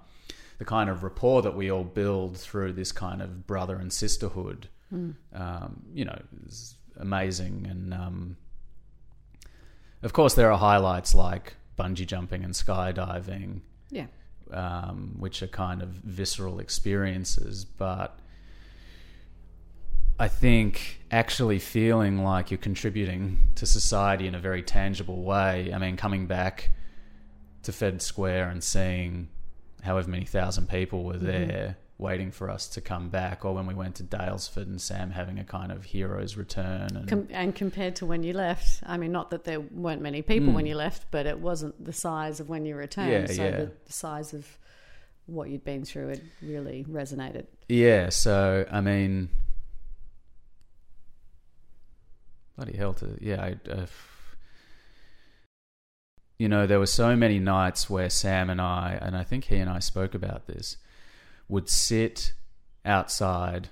Speaker 2: the kind of rapport that we all build through this kind of brother and sisterhood, um, you know, is amazing. And um, of course, there are highlights like bungee jumping and skydiving,
Speaker 3: Yeah.
Speaker 2: um, which are kind of visceral experiences. But I think actually feeling like you're contributing to society in a very tangible way. I mean, coming back to Fed Square and seeing however many thousand people were there waiting for us to come back, or when we went to Daylesford and Sam having a kind of hero's return. And
Speaker 3: Com- and compared to when you left, I mean, not that there weren't many people
Speaker 2: Mm.
Speaker 3: when you left, but it wasn't the size of when you returned.
Speaker 2: Yeah,
Speaker 3: so
Speaker 2: yeah.
Speaker 3: The, the size of what you'd been through had really resonated.
Speaker 2: Yeah, so I mean, bloody hell! To yeah, I, uh, you know, there were so many nights where Sam and I, and I think he and I spoke about this, would sit outside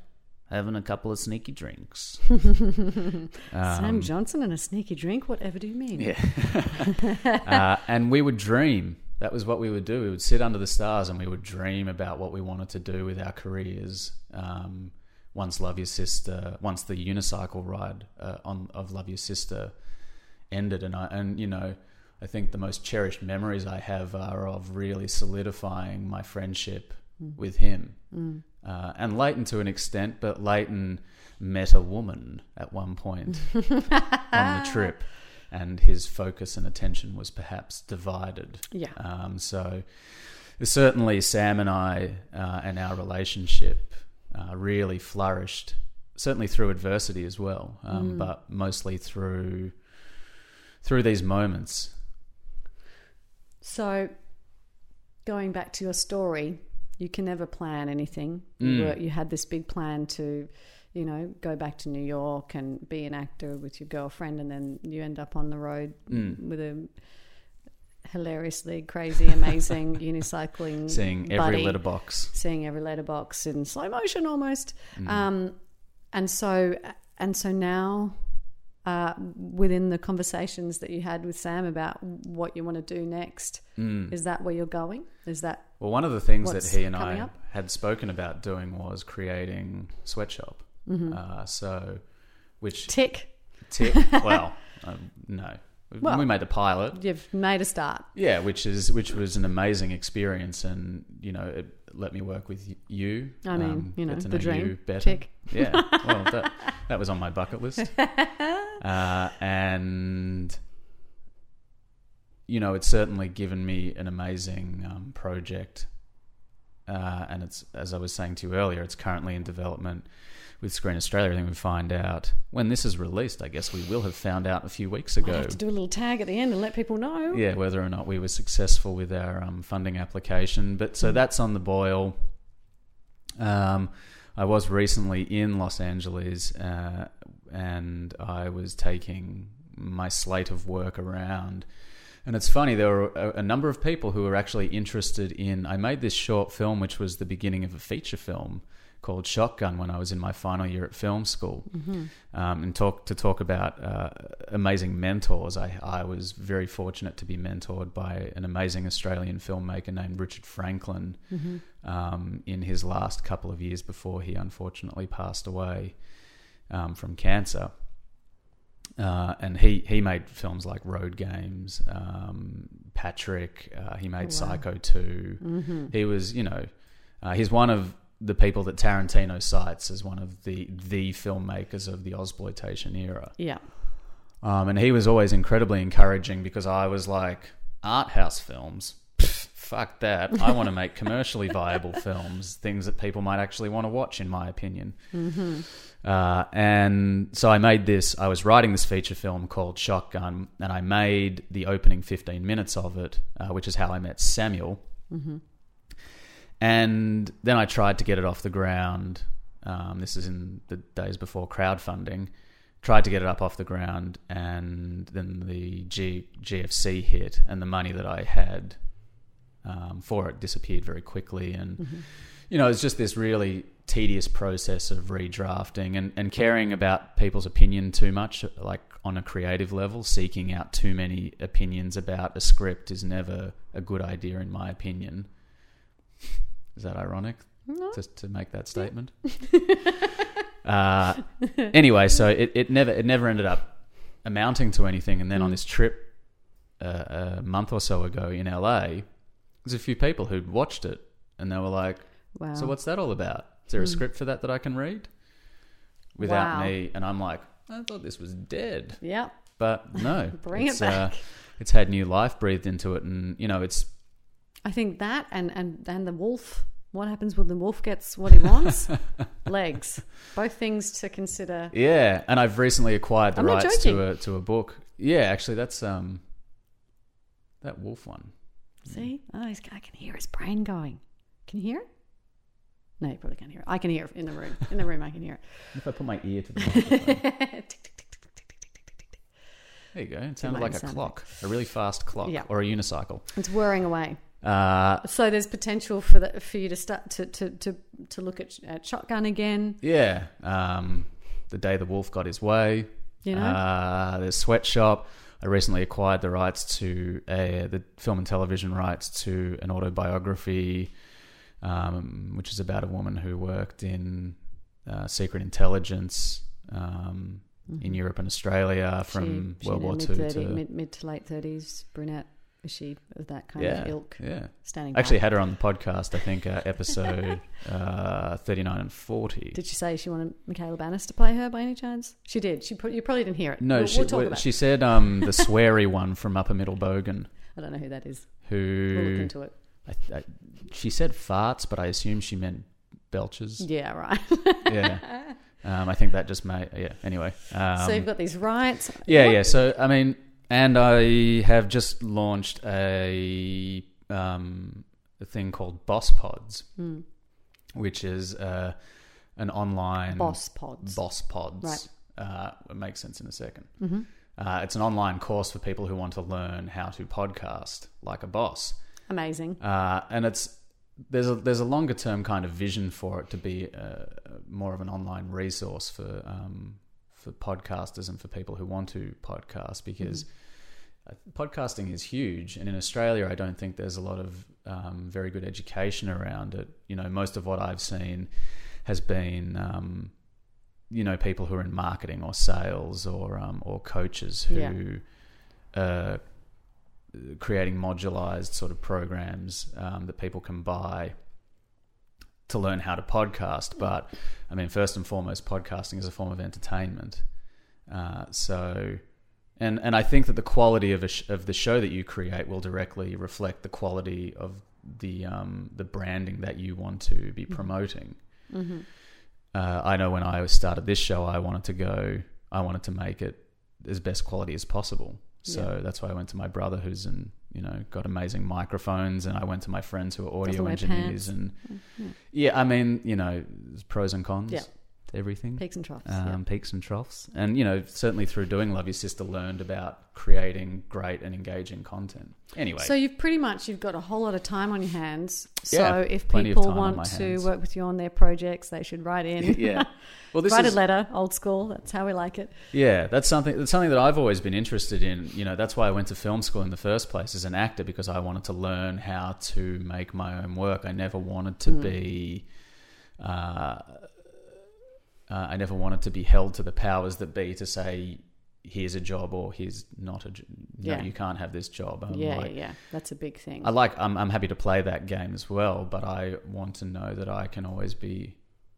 Speaker 2: having a couple of sneaky drinks.
Speaker 3: Sam
Speaker 2: Um,
Speaker 3: Johnson and a sneaky drink? Whatever do you mean?
Speaker 2: Yeah. uh, and we would dream. That was what we would do. We would sit under the stars and we would dream about what we wanted to do with our careers. Um, once Love Your Sister, once the unicycle ride uh, on of Love Your Sister ended, and I and you know, I think the most cherished memories I have are of really solidifying my friendship with him. Uh, and Leighton to an extent, but Leighton met a woman at one point on the trip, and his focus and attention was perhaps divided.
Speaker 3: Yeah.
Speaker 2: Um, so certainly, Sam and I uh, and our relationship uh, really flourished. Certainly through adversity as well, um, but mostly through through these moments.
Speaker 3: So, going back to your story, you can never plan anything. You,
Speaker 2: Mm.
Speaker 3: were, you had this big plan to, you know, go back to New York and be an actor with your girlfriend, and then you end up on the road
Speaker 2: Mm.
Speaker 3: with a hilariously crazy, amazing unicycling
Speaker 2: Seeing every
Speaker 3: buddy,
Speaker 2: letterbox.
Speaker 3: seeing every letterbox in slow motion almost.
Speaker 2: Mm.
Speaker 3: Um, and so, and so now. Uh, within the conversations that you had with Sam about what you want to do next,
Speaker 2: Mm.
Speaker 3: is that where you're going? Is that
Speaker 2: Well, one of the things that he and I
Speaker 3: up?
Speaker 2: had spoken about doing was creating sweatshop.
Speaker 3: Mm-hmm.
Speaker 2: Uh, so, which
Speaker 3: tick?
Speaker 2: tick? well, um, no,
Speaker 3: Well-
Speaker 2: we made the pilot.
Speaker 3: You've made a start.
Speaker 2: Yeah, which is which was an amazing experience, and you know, it let me work with you.
Speaker 3: I mean,
Speaker 2: um,
Speaker 3: you know, the
Speaker 2: know
Speaker 3: dream.
Speaker 2: you better.
Speaker 3: Tick.
Speaker 2: Yeah, well, that that was on my bucket list, uh, and you know, it's certainly given me an amazing um, project. Uh, and it's, as I was saying to you earlier, it's currently in development with Screen Australia. I think we find out when this is released. I guess we will have found out a few weeks
Speaker 3: Might
Speaker 2: ago.
Speaker 3: have to do a little tag at the end and let people know.
Speaker 2: Yeah, whether or not we were successful with our um, funding application. But so that's on the boil. Um, I was recently in Los Angeles uh, and I was taking my slate of work around. And it's funny, there were a, a number of people who were actually interested in. I made this short film, which was the beginning of a feature film called Shotgun when I was in my final year at film school, um, and talk to talk about uh, amazing mentors. I, I was very fortunate to be mentored by an amazing Australian filmmaker named Richard Franklin um, in his last couple of years before he unfortunately passed away um, from cancer. Uh, and he, he made films like Road Games, um, Patrick. Uh, he made
Speaker 3: Oh, wow.
Speaker 2: Psycho 2 He was, you know, uh, he's one of the people that Tarantino cites as one of the the filmmakers of the Ozploitation era.
Speaker 3: Yeah.
Speaker 2: Um, and he was always incredibly encouraging because I was like, art house films, Pff, fuck that. I want to make commercially viable films, things that people might actually want to watch, in my opinion. Uh, and so I made this, I was writing this feature film called Shotgun, and I made the opening 15 minutes of it, uh, which is how I met Samuel. And then I tried to get it off the ground. Um, this is in the days before crowdfunding. Tried to get it up off the ground, and then the G- GFC hit, and the money that I had um, for it disappeared very quickly. And you know, it's just this really tedious process of redrafting and, and caring about people's opinion too much, like on a creative level. Seeking out too many opinions about a script is never a good idea, in my opinion. Is that ironic?
Speaker 3: No.
Speaker 2: Just to make that statement. uh, anyway, so it, it never it never ended up amounting to anything. And then on this trip uh, a month or so ago in LA, there's a few people who'd watched it and they were like,
Speaker 3: Wow.
Speaker 2: "So what's that all about? Is there a script for that that I can read?" Without
Speaker 3: Wow.
Speaker 2: me, and I'm like, "I thought this was dead."
Speaker 3: Yeah.
Speaker 2: But no,
Speaker 3: Bring it
Speaker 2: it's, uh,
Speaker 3: back.
Speaker 2: it's had new life breathed into it, and you know, it's
Speaker 3: I think that and, and, and the wolf. What happens when the wolf gets what he wants? Legs. Both things to consider.
Speaker 2: Yeah, and I've recently acquired the
Speaker 3: I'm
Speaker 2: rights to a to a book. Yeah, actually, that's um, that wolf one.
Speaker 3: See, oh, he's, I can hear his brain going. Can you hear it? No, you probably can't hear it. I can hear it in the room. In the room, I can hear it.
Speaker 2: If I put my ear to the. There you go. It sounded like a clock, a really fast clock,
Speaker 3: Yeah.
Speaker 2: or a unicycle.
Speaker 3: It's whirring away.
Speaker 2: Uh,
Speaker 3: So there's potential for the, for you to start to to, to, to look at, at shotgun again.
Speaker 2: yeah, um, the day the wolf got his way.
Speaker 3: You know,
Speaker 2: Uh, there's Sweatshop. I recently acquired the rights to a, the film and television rights to an autobiography, um, which is about a woman who worked in uh, secret intelligence um, in Europe and Australia from
Speaker 3: She- she
Speaker 2: World
Speaker 3: in
Speaker 2: War Two
Speaker 3: mid-thirty-
Speaker 2: to
Speaker 3: mid mid to late thirties, brunette. Is she of that kind
Speaker 2: yeah,
Speaker 3: of ilk?
Speaker 2: yeah.
Speaker 3: Standing.
Speaker 2: I actually
Speaker 3: back.
Speaker 2: had her on the podcast. I think uh, episode uh, thirty nine and forty.
Speaker 3: Did she say she wanted Michaela Banas to play her by any chance? She did. She put, you probably didn't hear it.
Speaker 2: no,
Speaker 3: we'll,
Speaker 2: she
Speaker 3: we'll talk about.
Speaker 2: she said um, the sweary one from Upper Middle Bogan,
Speaker 3: I don't know who that is.
Speaker 2: who
Speaker 3: We'll look into it.
Speaker 2: I, I, she said farts, but I assume she meant belches.
Speaker 3: Yeah, right.
Speaker 2: yeah. Um, I think that just made yeah. Anyway, um,
Speaker 3: so you've got these rights.
Speaker 2: yeah,
Speaker 3: What-
Speaker 2: yeah. So I mean, and I have just launched a um, a thing called Boss Pods,
Speaker 3: Hmm.
Speaker 2: which is uh, an online
Speaker 3: Boss pods.
Speaker 2: Boss Pods.
Speaker 3: Right.
Speaker 2: Uh, it makes sense in a 2nd
Speaker 3: Mm-hmm.
Speaker 2: Uh, it's an online course for people who want to learn how to podcast like a boss.
Speaker 3: Amazing.
Speaker 2: uh, and it's there's a there's a longer term kind of vision for it to be uh, more of an online resource for um, for podcasters and for people who want to podcast because uh podcasting is huge and in Australia I don't think there's a lot of um, very good education around it you know most of what I've seen has been um, you know people who are in marketing or sales or um, or coaches who
Speaker 3: Yeah.
Speaker 2: uh, creating modularized sort of programs um, that people can buy to learn how to podcast. But I mean, first and foremost, podcasting is a form of entertainment. Uh, so, and and I think that the quality of a sh- of the show that you create will directly reflect the quality of the um, the branding that you want to be promoting.
Speaker 3: Mm-hmm.
Speaker 2: Uh, I know when I started this show, I wanted to go, I wanted to make it as best quality as possible. So
Speaker 3: Yeah.
Speaker 2: that's why I went to my brother, who's in, you know, got amazing microphones, and I went to my friends who are audio engineers,
Speaker 3: pants.
Speaker 2: and
Speaker 3: Yeah.
Speaker 2: yeah, I mean, you know, pros and cons,
Speaker 3: Yeah.
Speaker 2: Everything
Speaker 3: Peaks and troughs.
Speaker 2: um,
Speaker 3: yeah.
Speaker 2: peaks and troughs. And, you know, certainly through doing Love Your Sister, learned about creating great and engaging content. Anyway,
Speaker 3: So you've pretty much you've got a whole lot of time on your hands. So
Speaker 2: Yeah,
Speaker 3: if people
Speaker 2: time on my
Speaker 3: want to work with you on their projects, they should write in.
Speaker 2: yeah. Well, this
Speaker 3: write
Speaker 2: is
Speaker 3: a letter, old school. That's how we like it.
Speaker 2: yeah, that's something that's something that I've always been interested in. You know, that's why I went to film school in the first place as an actor because I wanted to learn how to make my own work. I never wanted to
Speaker 3: Mm.
Speaker 2: be. Uh, uh, I never wanted to be held to the powers that be to say, "Here's a job" or "Here's not a. job. No,
Speaker 3: Yeah.
Speaker 2: you can't have this job." I'm
Speaker 3: yeah,
Speaker 2: like,
Speaker 3: yeah. That's a big thing.
Speaker 2: I like. I'm, I'm happy to play that game as well, but I want to know that I can always be,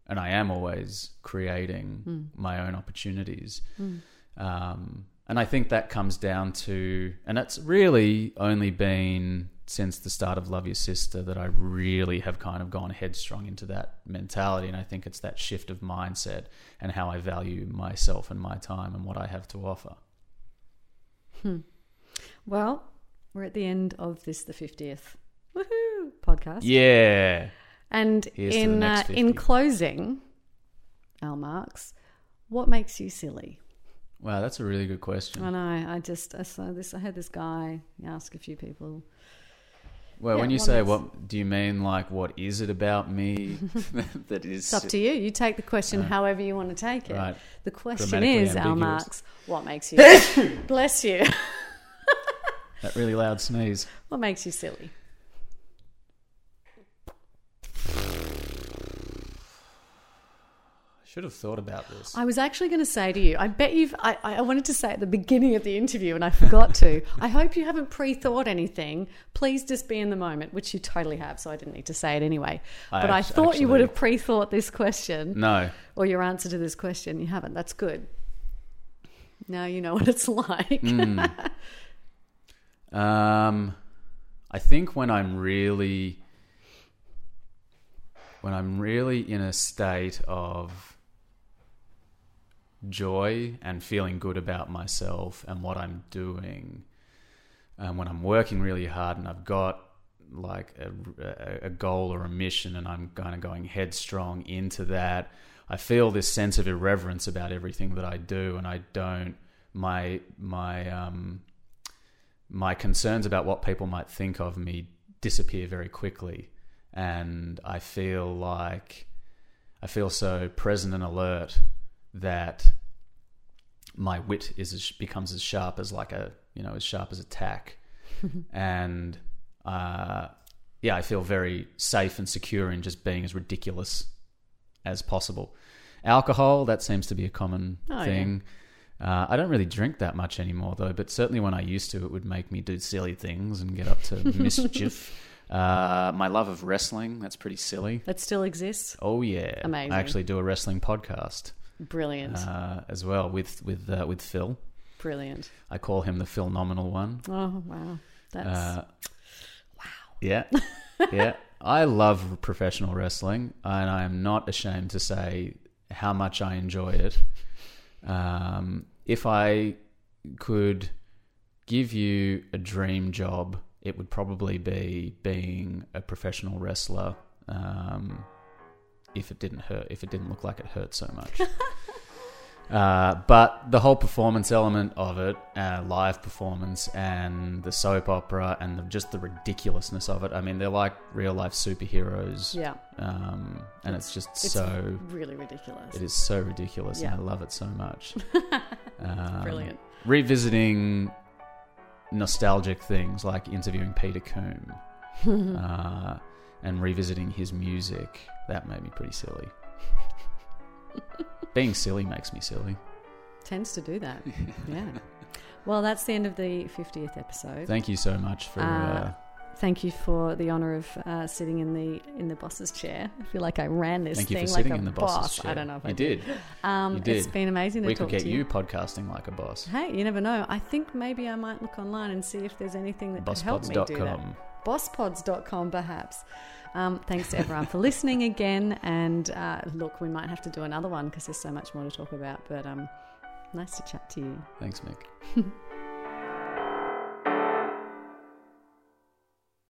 Speaker 2: and I am always creating
Speaker 3: Mm.
Speaker 2: my own opportunities.
Speaker 3: Mm.
Speaker 2: Um, and I think that comes down to, and it's really only been since the start of Love Your Sister that I really have kind of gone headstrong into that mentality. And I think it's that shift of mindset and how I value myself and my time and what I have to offer.
Speaker 3: Hmm. Well, we're at the end of this, the fiftieth woohoo podcast.
Speaker 2: Yeah.
Speaker 3: And
Speaker 2: Here's
Speaker 3: in uh, in closing, Al Marks, what makes you silly?
Speaker 2: Wow, that's a really good question.
Speaker 3: I know. I just I saw this. I had this guy ask a few people.
Speaker 2: Well, when you say
Speaker 3: makes-
Speaker 2: what, do you mean like what is it about me that is
Speaker 3: It's up to you. You take the question
Speaker 2: Uh,
Speaker 3: however you want to take it.
Speaker 2: right?
Speaker 3: The question is, Al. Marks, what makes you bless you?
Speaker 2: That really loud sneeze.
Speaker 3: What makes you silly?
Speaker 2: Should have thought about this.
Speaker 3: I was actually going to say to you, I bet you've. I, I wanted to say at the beginning of the interview and I forgot to. I hope you haven't pre-thought anything. Please just be in the moment, which you totally have. So I didn't need to say it anyway.
Speaker 2: I
Speaker 3: but I thought you would have pre-thought this question
Speaker 2: No,
Speaker 3: or your answer to this question. You haven't. That's good. Now you know what it's like.
Speaker 2: Mm. um, I think when I'm really, when I'm really in a state of joy and feeling good about myself and what I'm doing, and when I'm working really hard and I've got like a, a, goal or a mission and I'm kind of going headstrong into that, I feel this sense of irreverence about everything that I do, and I don't my my um my concerns about what people might think of me disappear very quickly, and I feel like I feel so present and alert that my wit is as, becomes as sharp as like a you know as sharp as a tack, and uh, yeah, I feel very safe and secure in just being as ridiculous as possible. Alcohol that seems to be a common
Speaker 3: Oh, yeah.
Speaker 2: thing. Uh, I don't really drink that much anymore, though. But certainly when I used to, it would make me do silly things and get up to mischief. Uh, my love of wrestling—that's pretty silly.
Speaker 3: That still exists.
Speaker 2: Oh yeah,
Speaker 3: Amazing.
Speaker 2: I actually do a wrestling podcast
Speaker 3: Brilliant.
Speaker 2: uh, as well with with uh, with Phil.
Speaker 3: Brilliant.
Speaker 2: I call him the Phil Nominal one.
Speaker 3: Oh wow. That's
Speaker 2: Uh, Yeah, yeah. I love professional wrestling, and I am not ashamed to say how much I enjoy it. Um, if I could give you a dream job, it would probably be being a professional wrestler. Um, if it didn't hurt, if it didn't look like it hurt so much. Uh, but the whole performance element of it, uh, live performance, and the soap opera, and the, just the ridiculousness of it. I mean, they're like real life superheroes,
Speaker 3: yeah.
Speaker 2: um, and it's just
Speaker 3: It's
Speaker 2: so.
Speaker 3: Really ridiculous.
Speaker 2: It is so ridiculous,
Speaker 3: Yeah.
Speaker 2: and I love it so much. Um,
Speaker 3: Brilliant.
Speaker 2: Revisiting nostalgic things like interviewing Peter Combe uh, and revisiting his music, that made me pretty silly. Being silly makes me silly.
Speaker 3: Tends to do that. yeah. Well, that's the end of the 50th episode.
Speaker 2: Thank you so much for uh,
Speaker 3: Uh, thank you for the honour of uh, sitting in the in the boss's chair. I feel like I ran this thing like
Speaker 2: sitting
Speaker 3: a
Speaker 2: in the
Speaker 3: boss.
Speaker 2: chair.
Speaker 3: I don't know if
Speaker 2: you
Speaker 3: I
Speaker 2: did.
Speaker 3: Um,
Speaker 2: You did.
Speaker 3: It's been amazing to
Speaker 2: We
Speaker 3: talk
Speaker 2: could get
Speaker 3: to
Speaker 2: you podcasting like a boss.
Speaker 3: Hey, you never know. I think maybe I might look online and see if there's anything that could help me do that. Bosspods.com. Perhaps. Um, thanks to everyone for listening again. And uh, look, we might have to do another one because there's so much more to talk about. But um, nice to chat to you.
Speaker 2: Thanks, Mick.